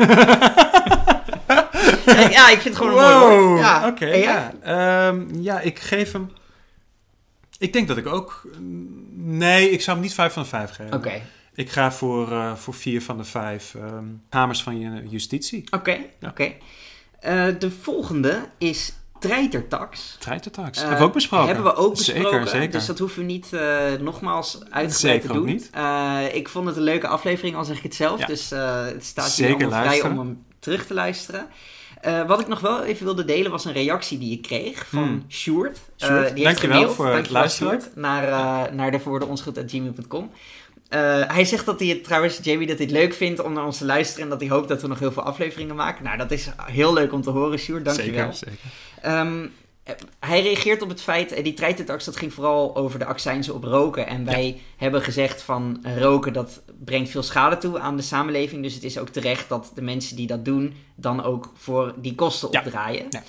<laughs> ja, ik vind het gewoon een mooi woord. Ja. Oké, ja. Ehm, ja, ik geef hem... Ik denk dat ik ook... Nee, ik zou hem niet 5 van de 5 geven. Oké, Ik ga voor, eh voor 4 van de 5 ehm kamers van je justitie. oké, Ja. oké. Uh, de volgende is treitertax. Treitertax. Uh, hebben we ook besproken. Hebben we ook besproken. Zeker, zeker. Dus dat hoeven we niet uh, nogmaals uitgebreid Zeker te ook doen. niet. Uh, ik vond het een leuke aflevering, al zeg ik het zelf. Ja. Dus uh, het staat Zeker hier allemaal vrij luisteren. om hem terug te luisteren. Uh, wat ik nog wel even wilde delen was een reactie die ik kreeg van Hmm. Sjoerd. Uh, die heeft dankjewel gemaild. voor het luisteren. Sjoerd, naar, uh, naar de voor. Uh, hij zegt dat hij het trouwens, Jamie, dat hij het leuk vindt om naar ons te luisteren en dat hij hoopt dat we nog heel veel afleveringen maken. Nou, dat is heel leuk om te horen, Sjoerd. Dankjewel. Zeker, zeker. Um, hij reageert op het feit, eh, die treitertax, dat ging vooral over de accijnzen op roken. En wij ja. hebben gezegd van roken, dat brengt veel schade toe aan de samenleving. Dus het is ook terecht dat de mensen die dat doen, dan ook voor die kosten Ja. opdraaien. Ja.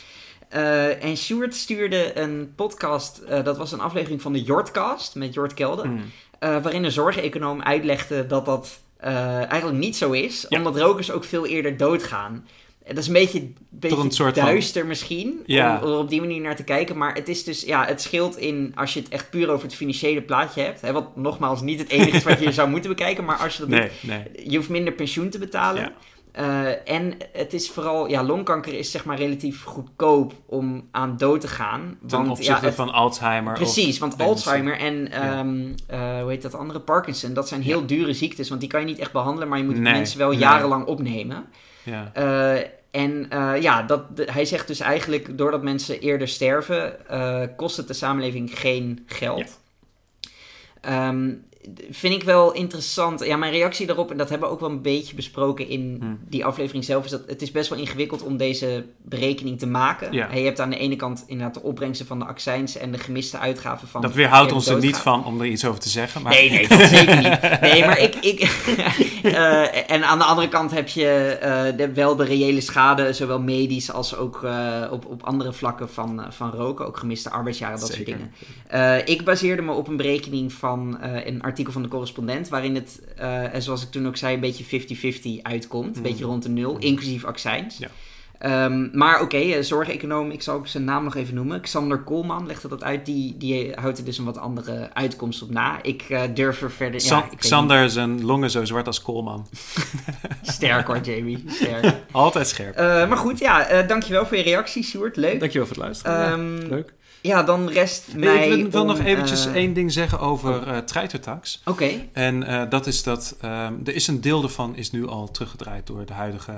Uh, en Sjoerd stuurde een podcast, uh, dat was een aflevering van de Jortcast met Jort Kelder. Mm. Uh, waarin een zorgeconoom uitlegde dat dat eigenlijk niet zo is, omdat rokers ook veel eerder doodgaan. Dat is een beetje, beetje een soort van- duister misschien, Ja. om er op die manier naar te kijken. Maar het is dus, ja, het scheelt in, als je het echt puur over het financiële plaatje hebt. Hè, wat nogmaals niet het enige is wat je <laughs> zou moeten bekijken. Maar als je dat Nee, doet, nee. je hoeft minder pensioen te betalen. Ja. Uh, en het is vooral, ja, longkanker is zeg maar relatief goedkoop om aan dood te gaan. Ten want, opzichte ja, het- van Alzheimer. Precies, want. Alzheimer en Ja. ehm, eh, hoe heet dat andere, Parkinson, dat zijn heel dure ziektes. Want die kan je niet echt behandelen, maar je moet Nee, mensen wel jarenlang opnemen. Ja. Eh, en eh, ja, dat, de- hij zegt dus eigenlijk, doordat mensen eerder sterven, eh, kost het de samenleving geen geld. Ehm, d- vind ik wel interessant. Ja, mijn reactie daarop, en dat hebben we ook wel een beetje besproken in Hmm. die aflevering zelf, is dat het is best wel ingewikkeld om deze berekening te maken. Ja. Je hebt aan de ene kant inderdaad de opbrengsten van de accijns en de gemiste uitgaven van... Dat weerhoudt ons er niet van om er iets over te zeggen. Maar... Nee, nee, dat zeker niet. <laughs> Nee, maar ik. ik <laughs> eh, en aan de andere kant heb je eh, de, wel de reële schade, zowel medisch als ook eh, op, op andere vlakken van, van roken. Ook gemiste arbeidsjaren, dat Zeker. soort dingen. Ik baseerde me op een berekening van een artikel van de correspondent, waarin het, eh, en zoals ik toen ook zei, een beetje 50-50 uitkomt. Een Mm. beetje rond de nul, inclusief accijns. Ja. Ehm, maar oké, eh, zorgeconoom, ik zal ook zijn naam nog even noemen. Xander Koolman legde dat uit. Die, die houdt er dus een wat andere uitkomst op na. Ik eh, durf er verder... San- ja, Xander zijn longen zo zwart als koolman. <laughs> Sterk hoor, Jamie. Sterk. <laughs> Altijd scherp. Eh, maar goed, ja, eh, dankjewel voor je reactie, Sjoerd. Leuk. Dankjewel voor het luisteren. Ja, Ehm, leuk. Ja, dan rest Nee, mij ik wil, nog eventjes eh, één ding zeggen over eh treitertax. Oké, En eh, dat is dat ehm, er is een deel daarvan is nu al teruggedraaid door de huidige,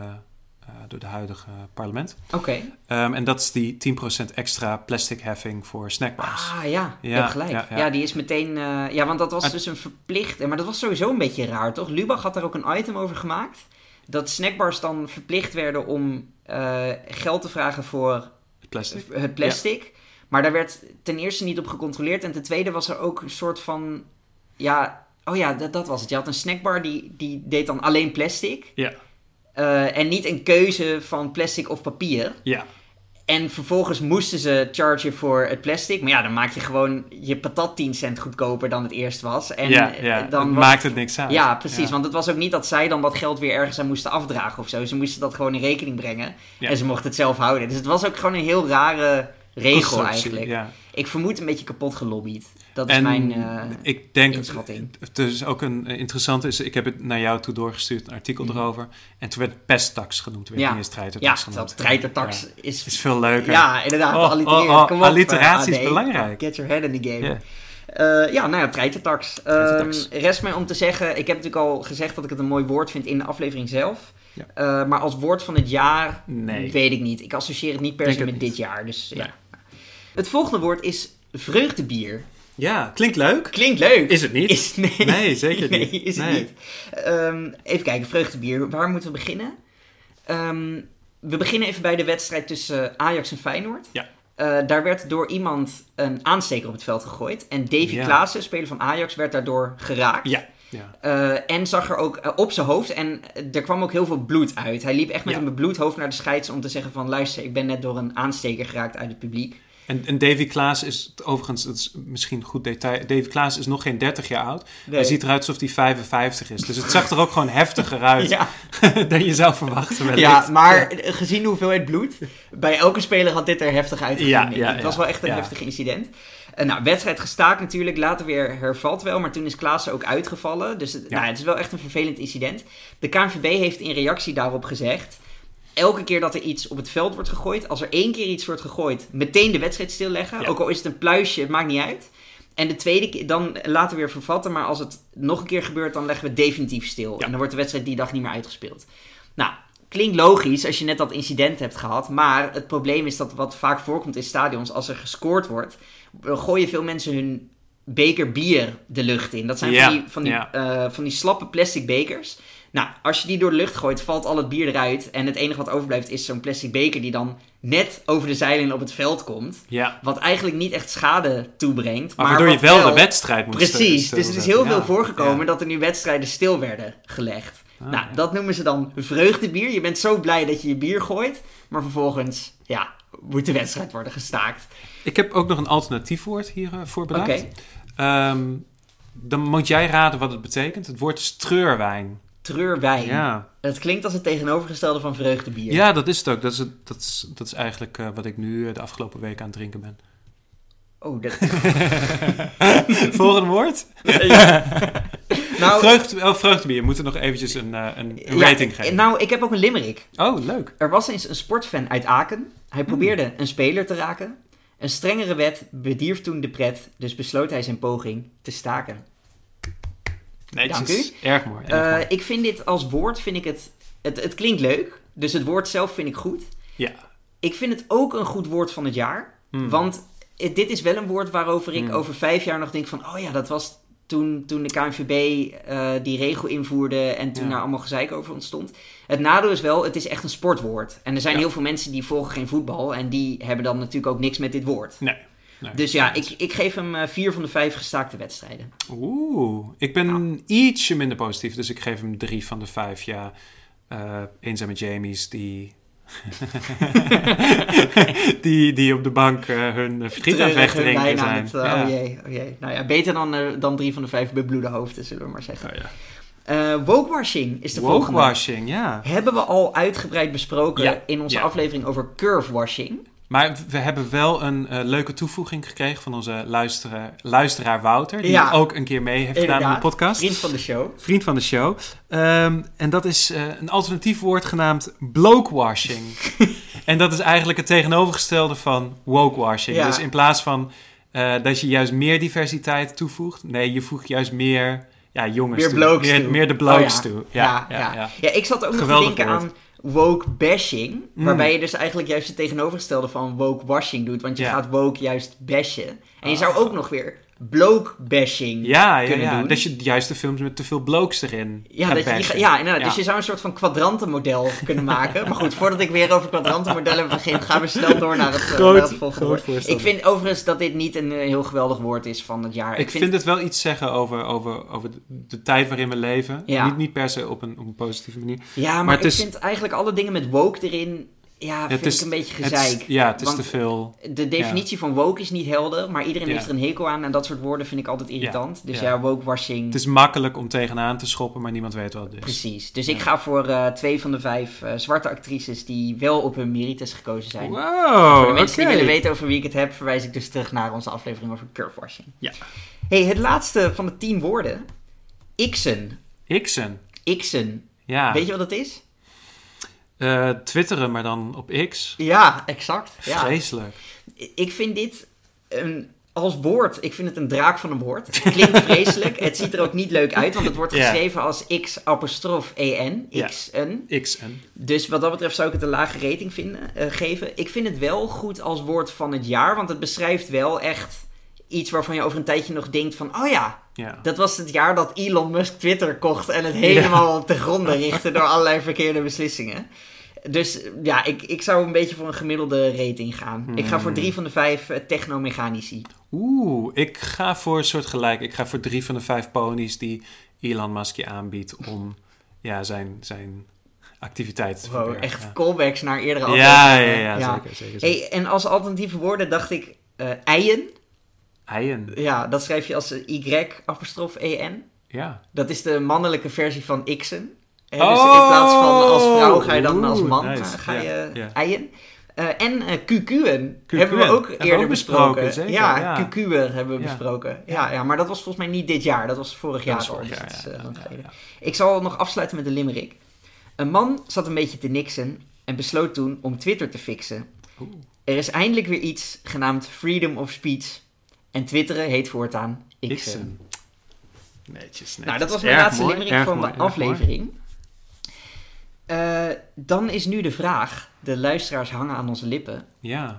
door de huidige parlement. oké. Ehm, en dat is die 10% extra plastic heffing voor snackbars. Ah ja, je Ja, hebt gelijk. Ja, ja, ja. die is meteen... ja, want dat was dus een verplicht... Maar dat was sowieso een beetje raar, toch? Lubach had daar ook een item over gemaakt. Dat snackbars dan verplicht werden om geld te vragen voor Plastic. het plastic. Maar daar werd ten eerste niet op gecontroleerd. En ten tweede was er ook een soort van... Ja, oh ja, dat, dat was het. Je had een snackbar die, die deed dan alleen plastic. Ja. Eh, en niet een keuze van plastic of papier. Ja. En vervolgens moesten ze chargen voor het plastic. Maar ja, dan maak je gewoon je patat 10 cent goedkoper dan het eerst was. En ja, eh, ja. dan het was- maakt het niks uit. Ja, precies. Ja. Want het was ook niet dat zij dan dat geld weer ergens aan moesten afdragen of zo. Ze moesten dat gewoon in rekening brengen. Ja. En ze mochten het zelf houden. Dus het was ook gewoon een heel rare regel eigenlijk. Ja. Ik vermoed een beetje kapot gelobbyd. Dat is En mijn eh, ik denk, inschatting. het is ook een eh, interessante, is, ik heb het naar jou toe doorgestuurd, een artikel Mhm. erover. En toen werd pesttax genoemd, werd Ja. niet eens Ja, treitertax genoemd. dat treitertax Ja. is... is veel leuker. Ja, inderdaad. Oh, oh, oh, Kom op, alliteratie eh, is AD. belangrijk. Get your head in the game. Ja. Eh, ja, nou ja, treitertax. Ehm, Treitertax. rest mij om te zeggen, ik heb natuurlijk al gezegd dat ik het een mooi woord vind in de aflevering zelf. Ja. Eh, maar als woord van het jaar Nee. weet ik niet. Ik associeer het niet per se met niet. dit jaar. Dus, ja. Nee. Het volgende woord is vreugdebier. Ja, klinkt leuk. Klinkt leuk. Is het niet? Is, <laughs> nee. Nee, zeker niet. Nee, is het Nee. niet. Ehm, even kijken, vreugdebier. Waar moeten we beginnen? Ehm, we beginnen even bij de wedstrijd tussen Ajax en Feyenoord. Ja. Eh, daar werd door iemand een aansteker op het veld gegooid. En Davy Ja. Klaassen, speler van Ajax, werd daardoor geraakt. Ja. ja. Eh, en zag er ook eh, op zijn hoofd en er kwam ook heel veel bloed uit. Hij liep echt met Ja. een bebloed hoofd naar de scheids om te zeggen van... luister, ik ben net door een aansteker geraakt uit het publiek. En, en Davy Klaas is, overigens, dat is misschien een goed detail. Davy Klaas is nog geen 30 jaar oud. Nee. Hij ziet eruit alsof hij 55 is. Dus het zag er ook gewoon heftiger uit <laughs> Ja, <laughs> dan je zou verwachten. wellicht. ja, maar gezien de hoeveelheid bloed, bij elke speler had dit er heftig uitgezien. Ja, ja, het was wel echt een heftig incident. Nou, wedstrijd gestaakt natuurlijk, later weer hervalt wel, maar toen is Klaassen ook uitgevallen. Dus het, nou, het is wel echt een vervelend incident. De KNVB heeft in reactie daarop gezegd... Elke keer dat er iets op het veld wordt gegooid, als er één keer iets wordt gegooid, meteen de wedstrijd stilleggen. Ja. Ook al is het een pluisje, het maakt niet uit. En de tweede keer, dan laten we weer vervatten, maar als het nog een keer gebeurt, dan leggen we definitief stil. Ja. En dan wordt de wedstrijd die dag niet meer uitgespeeld. Nou, klinkt logisch als je net dat incident hebt gehad. Maar het probleem is dat wat vaak voorkomt in stadions, als er gescoord wordt, gooien veel mensen hun beker bier de lucht in. Dat zijn Ja, van, die, van, die, ja. eh, van die slappe plastic bekers. Nou, als je die door de lucht gooit, valt al het bier eruit. En het enige wat overblijft is zo'n plastic beker die dan net over de zijlijn op het veld komt. Ja. Wat eigenlijk niet echt schade toebrengt. Maar, Maar, waardoor je wel, de wedstrijd moet Precies, dus het is heel veel Ja. voorgekomen Ja. dat er nu wedstrijden stil werden gelegd. Ah, nou, dat noemen ze dan vreugdebier. Je bent zo blij dat je je bier gooit, maar vervolgens, ja, moet de wedstrijd worden gestaakt. Ik heb ook nog een alternatief woord hiervoor Oké, bedacht. Ehm, dan moet jij raden wat het betekent. Het woord is treurwijn. Treurwijn. Ja. Het klinkt als het tegenovergestelde van vreugdebier. ja, dat is het ook. Dat is, het, dat is, dat is eigenlijk eh, wat ik nu eh, de afgelopen week aan het drinken ben. Oh, dat... <laughs> Volgende woord? <laughs> nou, Vreugde, oh, vreugdebier. We moeten nog eventjes een, eh, een, een ja, rating geven. Nou, ik heb ook een limerick. Oh, leuk. Er was eens een sportfan uit Aken. Hij probeerde een speler te raken. Een strengere wet bedierf toen de pret, dus besloot hij zijn poging te staken. Netjes. Dank u. Erg mooi. Erg Eh, ik vind dit als woord, vind ik het, het, het klinkt leuk. Dus het woord zelf vind ik goed. Ja. Ik vind het ook een goed woord van het jaar. Hmm. Want het- dit is wel een woord waarover ik Hmm. over vijf jaar nog denk van... Oh ja, dat was toen, toen de KNVB eh, die regel invoerde en toen Ja. daar allemaal gezeik over ontstond. Het nadeel is wel, het is echt een sportwoord. En er zijn Ja. heel veel mensen die volgen geen voetbal en die hebben dan natuurlijk ook niks met dit woord. Nee. Nee. Dus ja, ik, ik geef hem eh, vier van de vijf gestaakte wedstrijden. Oeh, ik ben ietsje minder positief, dus ik geef hem drie van de vijf. Ja, Eh eenzame Jamies die, <laughs> die, die op de bank eh, hun verdriet aan het wegdrinken zijn. het, ja. Oh jee, oh jee. Nou ja, beter dan, dan drie van de vijf bebloede hoofden, zullen we maar zeggen. Oh, ja. Wokewashing is de volgende. Wokewashing, ja. Hebben we al uitgebreid besproken Ja, in onze aflevering over curvewashing. Maar we hebben wel een eh, leuke toevoeging gekregen van onze luisteraar, luisteraar Wouter. Die Ja. ook een keer mee heeft gedaan in de podcast. Vriend van de show. Vriend van de show. Ehm, en dat is eh, een alternatief woord genaamd blokewashing. <laughs> en dat is eigenlijk het tegenovergestelde van wokewashing. Ja. Dus in plaats van eh, dat je juist meer diversiteit toevoegt, nee, je voegt juist meer ja, jongens Meer toe. meer, toe. meer de blokes Oh ja. toe. Ja, Ja, ja, ik zat ook nog te denken woord. aan woke bashing. Mm. Waarbij je dus eigenlijk juist het tegenovergestelde van woke washing doet. Want je Ja. gaat woke juist bashen. En je Ah. zou ook nog weer bloke bashing Ja, ja, kunnen ja. doen. dat je juist de films met te veel blokes erin Ja, dat je, ja, inderdaad. Dus je zou een soort van kwadrantenmodel kunnen maken. Maar goed, voordat ik weer over kwadrantenmodellen begin, gaan we snel door naar het, eh, Groot- naar het volgende woord. Ik vind overigens dat dit niet een eh, heel geweldig woord is van het jaar. Ik vind het wel iets zeggen over, over, over de, tijd waarin we leven. Niet, niet per se op een, op een positieve manier. Ja, maar, maar het ik is- vind eigenlijk alle dingen met woke erin, ja, vind is, ik een beetje het is- gezeik. ja, het is te veel. De definitie van woke is niet helder, maar iedereen Ja. heeft er een hekel aan. En dat soort woorden vind ik altijd irritant. Dus ja. ja, wokewashing, Het is makkelijk om tegenaan te schoppen, maar niemand weet wat het is. precies. Dus ik ga voor eh, twee van de vijf eh, zwarte actrices die wel op hun merites gekozen zijn. Wow, voor de mensen die willen weten over wie ik het heb, verwijs ik dus terug naar onze aflevering over curvewashing. Ja. hey, het laatste van de tien woorden. Ixen. Xen. Ixen. Ja. Weet je wat dat is? Eh, twitteren, maar dan op X. Ja, exact. Ja. Vreselijk. Ik vind dit een als woord, ik vind het een draak van een woord. Het klinkt <laughs> vreselijk. Het ziet er ook niet leuk uit, want het wordt geschreven als x apostrof en, Ja. x n. X en. Dus wat dat betreft zou ik het een lage rating vinden, eh, geven. Ik vind het wel goed als woord van het jaar, want het beschrijft wel echt iets waarvan je over een tijdje nog denkt van, oh ja, Ja. dat was het jaar dat Elon Musk Twitter kocht en het helemaal te gronden richtte door allerlei verkeerde beslissingen. Dus ja, ik, ik zou een beetje voor een gemiddelde rating gaan. Ik ga voor drie van de vijf eh, technomechanici. Oeh, ik ga voor een soort gelijk. Ik ga voor drie van de vijf ponies die Elon Musk je aanbiedt om ja, zijn, zijn activiteiten te Wow, echt Ja. callbacks naar eerdere Ja, ja, afleveringen. ja, zeker, zeker. zeker. Hey, en als alternatieve woorden dacht ik eh eien. Eien. Ja, dat schrijf je als eh, Y apostrof EN. Ja. Dat is de mannelijke versie van Xen. Hè, dus Oh! in plaats van als vrouw ga je dan als man nice. ga je ja. eien. Eh, en eh QQ'en hebben we ook Hebben we eerder ook besproken. ja, ja. QQ'en hebben we Ja. besproken. Ja, ja, maar dat was volgens mij niet dit jaar. Dat was vorig jaar Dat vorig jaar, is. Ik zal nog afsluiten met de limerick. Een man zat een beetje te niksen en besloot toen om Twitter te fixen. Oeh. Er is eindelijk weer iets genaamd freedom of speech. En twitteren heet voortaan Xen. Netjes, netjes. Nou, dat was mijn Erg laatste mooi, limerick erg van mooi, de aflevering. Eh, dan is nu de vraag, de luisteraars hangen aan onze lippen. Ja.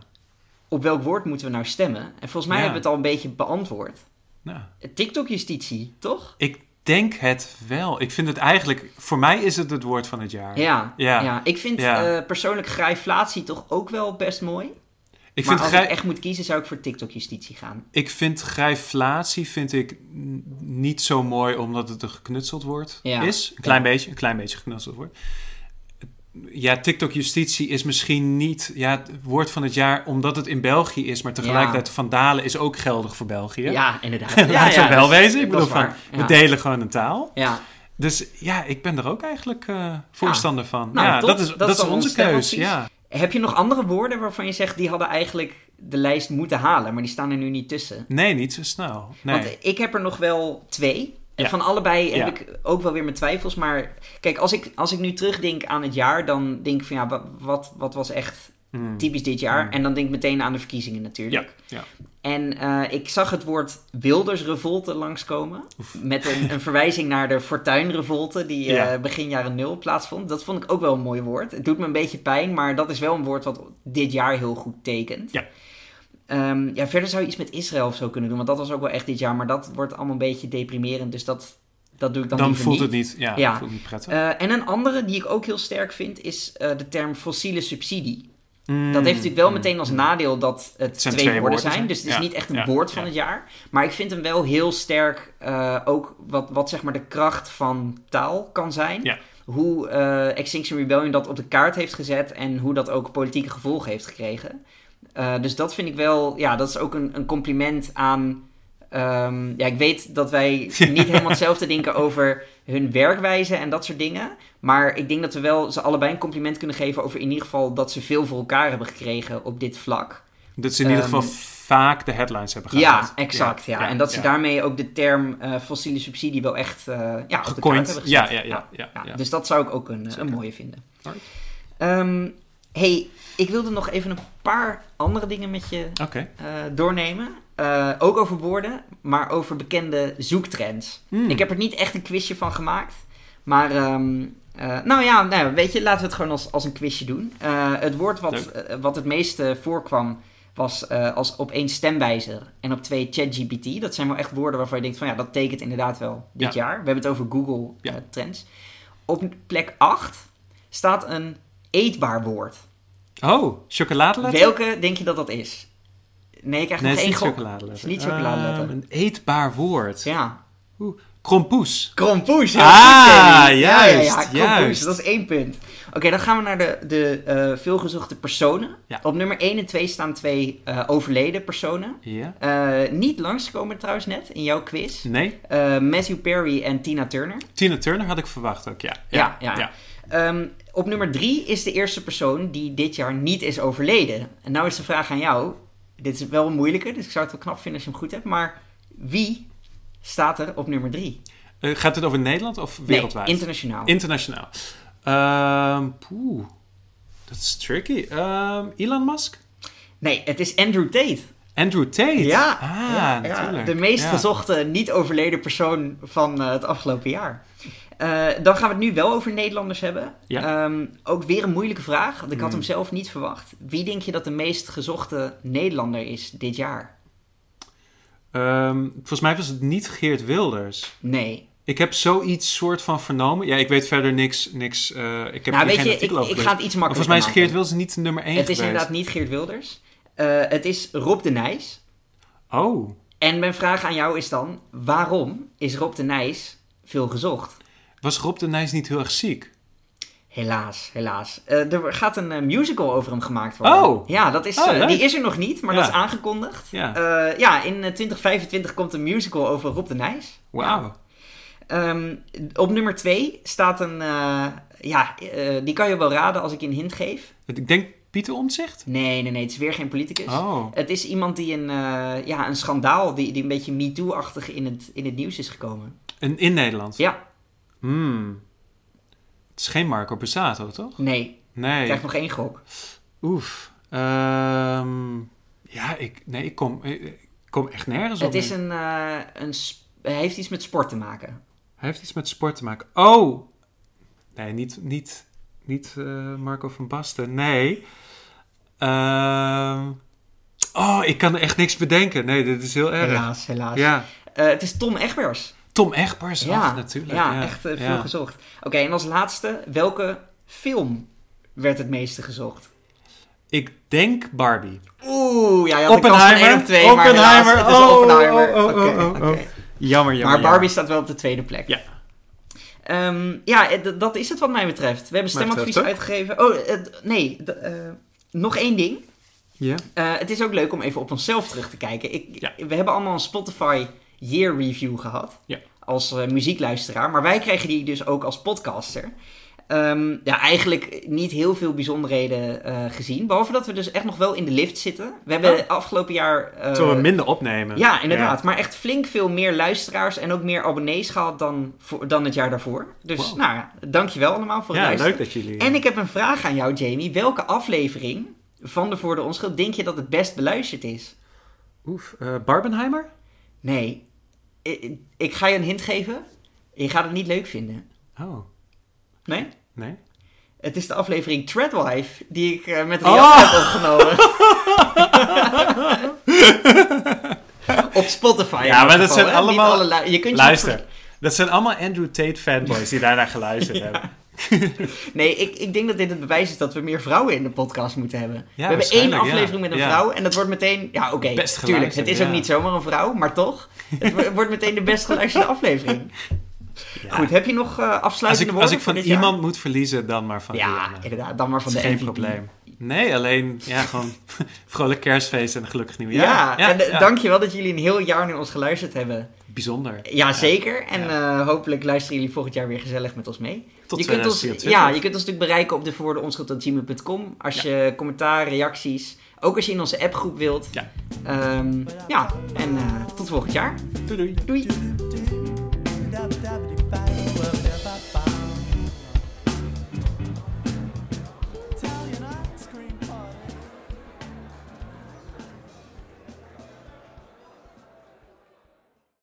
Op welk woord moeten we nou stemmen? En volgens mij Ja. hebben we het al een beetje beantwoord. Nou, TikTok-justitie, toch? ik denk het wel. Ik vind het eigenlijk... Voor mij is het het woord van het jaar. Ja, Ja. ja. ik vind Ja. eh, persoonlijk grijflatie toch ook wel best mooi. Ik maar vind, als ik echt moet kiezen, zou ik voor TikTok-justitie gaan. ik vind grijflatie vind ik niet zo mooi omdat het een geknutseld woord Ja. is. Een klein Ja. beetje, een klein beetje geknutseld woord. Ja, TikTok-justitie is misschien niet ja, het woord van het jaar omdat het in België is, maar tegelijkertijd vandalen is ook geldig voor België. Ja, inderdaad. <laughs> Laten ja, we ja, wel dat wezen. Ik dat bedoel, van, we Ja. delen gewoon een taal. Ja, Dus ja, ik ben er ook eigenlijk eh, voorstander van. Nou, ja, dat is, Dat dat is onze keus. Ja. Heb je nog andere woorden waarvan je zegt die hadden eigenlijk de lijst moeten halen, maar die staan er nu niet tussen? Nee, niet zo snel. Nee. Want ik heb er nog wel twee. En Ja. van allebei heb Ja. ik ook wel weer mijn twijfels. Maar kijk, als ik, als ik nu terugdenk aan het jaar, dan denk ik van ja, wa- wat, wat was echt Hmm. typisch dit jaar? Mm. En dan denk ik meteen aan de verkiezingen natuurlijk. Ja. En eh, ik zag het woord Wildersrevolte langskomen. Met een, een verwijzing naar de Fortuinrevolte die Ja. begin jaren nul plaatsvond. Dat vond ik ook wel een mooi woord. Het doet me een beetje pijn, maar dat is wel een woord wat dit jaar heel goed tekent. Ja. Ehm, ja, verder zou je iets met Israël of zo kunnen doen, want dat was ook wel echt dit jaar. Maar dat wordt allemaal een beetje deprimerend, dus dat, dat doe ik dan, Dan, voelt niet. het niet, ja, voelt niet prettig. Eh, en een andere die ik ook heel sterk vind is eh, de term fossiele subsidie. Mm, Dat heeft natuurlijk wel mm, meteen als nadeel dat het twee, twee woorden woorden zijn. zijn. Dus het is Ja, niet echt een ja, woord van het jaar. Maar ik vind hem wel heel sterk eh, ook wat, wat zeg maar de kracht van taal kan zijn. Ja. Hoe Extinction Rebellion dat op de kaart heeft gezet en hoe dat ook politieke gevolgen heeft gekregen. Eh, dus dat vind ik wel, ja, dat is ook een, een compliment aan. ehm, ja, ik weet dat wij <laughs> niet helemaal hetzelfde denken over hun werkwijze en dat soort dingen. Maar ik denk dat we wel ze allebei een compliment kunnen geven over in ieder geval dat ze veel voor elkaar hebben gekregen op dit vlak. Dat ze in ieder Ehm, geval vaak de headlines hebben Ja, gehad. exact. Ja. En dat ze daarmee ook de term eh, fossiele subsidie wel echt eh ja, op de hebben gezet. Ja, ja, ja, ja, Ja, ja. Dus dat zou ik ook een, een mooie vinden. Ehm, hey, ik wilde nog even een paar andere dingen met je eh, doornemen. Eh, ook over woorden, maar over bekende zoektrends. Hmm. Ik heb er niet echt een quizje van gemaakt. Maar, ehm, eh, nou ja, nou, weet je, laten we het gewoon als, als een quizje doen. Eh, het woord wat, wat het meeste voorkwam was eh, als op één stemwijzer en op twee ChatGPT. Dat zijn wel echt woorden waarvan je denkt van ja, dat tekent inderdaad wel dit Ja. jaar. We hebben het over Google Ja. Trends. Op plek 8 staat een eetbaar woord. Oh, chocoladeletter? Welke denk je dat dat is? Nee, ik krijg Nee, nog één gok. chocoladeletter. Het is niet chocoladeletter. Ehm, een eetbaar woord. Ja. Krompoes. Krompoes. Ah, ja, juist, Ja, ja, krompoes, juist. dat is één punt. Oké, dan gaan we naar de, de eh, veelgezochte personen. Ja. Op nummer 1 en 2 staan twee eh, overleden personen. Ja. Eh, niet langskomen trouwens net in jouw quiz. Nee, Matthew Perry en Tina Turner. Tina Turner had ik verwacht ook, ja. Ja, ja. Ehm, op nummer 3 is de eerste persoon die dit jaar niet is overleden. En nou is de vraag aan jou. Dit is wel een moeilijke, dus ik zou het wel knap vinden als je hem goed hebt. Maar wie staat er op nummer 3? Eh, gaat het over Nederland of wereldwijd? Nee, internationaal. Internationaal. Poeh, dat is tricky. Ehm, Elon Musk? Nee, het is Andrew Tate. Andrew Tate. Ja, ah, ja, de meest Ja. gezochte niet overleden persoon van eh, het afgelopen jaar. Eh, dan gaan we het nu wel over Nederlanders hebben. Ja. Ehm, ook weer een moeilijke vraag, want ik had Hmm. hem zelf niet verwacht. Wie denk je dat de meest gezochte Nederlander is dit jaar? Ehm, volgens mij was het niet Geert Wilders. Nee. Ik heb zoiets soort van vernomen. Ja, ik weet verder niks. niks eh, ik heb nou, weet geen je, ik, ik ga het iets Maar makkelijker volgens mij is. Geert Wilders niet nummer 1 Het is inderdaad niet Geert Wilders. Eh, het is Rob de Nijs. Oh, En mijn vraag aan jou is dan, waarom is Rob de Nijs veel gezocht? Was Rob de Nijs niet heel erg ziek? Helaas, helaas. Eh, er gaat een eh, musical over hem gemaakt worden. Oh. Ja, dat is, Oh, eh, die is er nog niet, maar Ja. dat is aangekondigd. Ja. Ja, in eh, 2025 komt een musical over Rob de Nijs. Wauw. Ehm, op nummer 2 staat een... ja, die kan je wel raden als ik je een hint geef. Ik denk Pieter Omtzigt? Nee, nee, nee, het is weer geen politicus. Oh. Het is iemand die een, ja, een schandaal, die, die een beetje MeToo-achtig in het, in het nieuws is gekomen. En in Nederland? Ja, Hmm. Het is geen Marco Borsato, toch? nee. Ik Nee. krijg nog één gok. Oef. Ehm, ja, ik, nee, ik kom, ik, ik kom echt nergens op. Het is een... eh, een heeft iets met sport te maken. Hij heeft iets met sport te maken. Oh! Nee, niet, niet, niet eh, Marco van Basten. Nee. Ehm, oh, ik kan er echt niks bedenken. Nee, dit is heel erg. Helaas, helaas. Ja. Eh, het is Tom Egbers. Tom Egbers, Ja, natuurlijk. Ja, Ja, echt eh, veel ja. gezocht. Oké, en als laatste, welke film werd het meeste gezocht? Ik denk Barbie. Oeh, ja, je had Oppenheimer. 1 op 2, maar Oppenheimer. helaas, het is Oh, Oppenheimer. oh, oh, Oké, oh, oh. Jammer, jammer. Maar Barbie staat wel op de tweede plek. Ja. Ehm, ja, eh, dat is het wat mij betreft. We hebben stemadvies uitgegeven. Oh, eh, nee, nog één ding. Ja. Het is ook leuk om even op onszelf terug te kijken. Ik, Ja. We hebben allemaal een Spotify Year Review gehad. Ja. Als eh, muziekluisteraar. Maar wij kregen die dus ook als podcaster. Ehm, ja, eigenlijk niet heel veel bijzonderheden eh, gezien. Behalve dat we dus echt nog wel in de lift zitten. We hebben Oh. afgelopen jaar... eh, Zullen we minder opnemen? ja, inderdaad. Maar echt flink veel meer luisteraars en ook meer abonnees gehad dan, voor, dan het jaar daarvoor. Dus Wow. nou ja, dankjewel allemaal voor het Ja, luisteren. leuk dat jullie... En ik heb een vraag aan jou, Jamie. Welke aflevering van de Voor de Onschuld denk je dat het best beluisterd is? Oef, Barbenheimer? Nee. Ik, ik ga je een hint geven. Je gaat het niet leuk vinden. Oh, Nee? nee. Het is de aflevering Treadwife die ik eh, met Oh! Rian heb opgenomen. <laughs> Op Spotify. Ja, maar dat geval, zijn hè? Allemaal- alle lu- je kunt je Luister, dat zijn allemaal Andrew Tate fanboys die daarnaar geluisterd <laughs> hebben. <laughs> Nee, ik, ik denk dat dit het bewijs is dat we meer vrouwen in de podcast moeten hebben. we hebben één aflevering met een vrouw en dat wordt meteen... Ja, oké, Best tuurlijk. Het is ook niet zomaar een vrouw, maar toch. Het wo- wordt meteen de best geluisterde <laughs> aflevering. Ja. Goed, heb je nog Als afsluitende ik, als woorden ik van jaar? iemand moet verliezen, dan maar van Ja, inderdaad. Dan maar van de geen MVP. probleem. Nee, alleen ja, gewoon <laughs> vrolijk kerstfeest en een gelukkig nieuwjaar. Ja, en eh, ja. dankjewel dat jullie een heel jaar naar ons geluisterd hebben. Bijzonder. Ja, zeker. En eh, hopelijk luisteren jullie volgend jaar weer gezellig met ons mee. Tot je kunt ons, 2024. ja, je kunt ons natuurlijk bereiken op de voordeonschuld.gmail.com. Als je commentaar, reacties, ook als je in onze appgroep wilt. Ja. Ehm, ja, en eh, tot volgend jaar. Doei doei. Doei!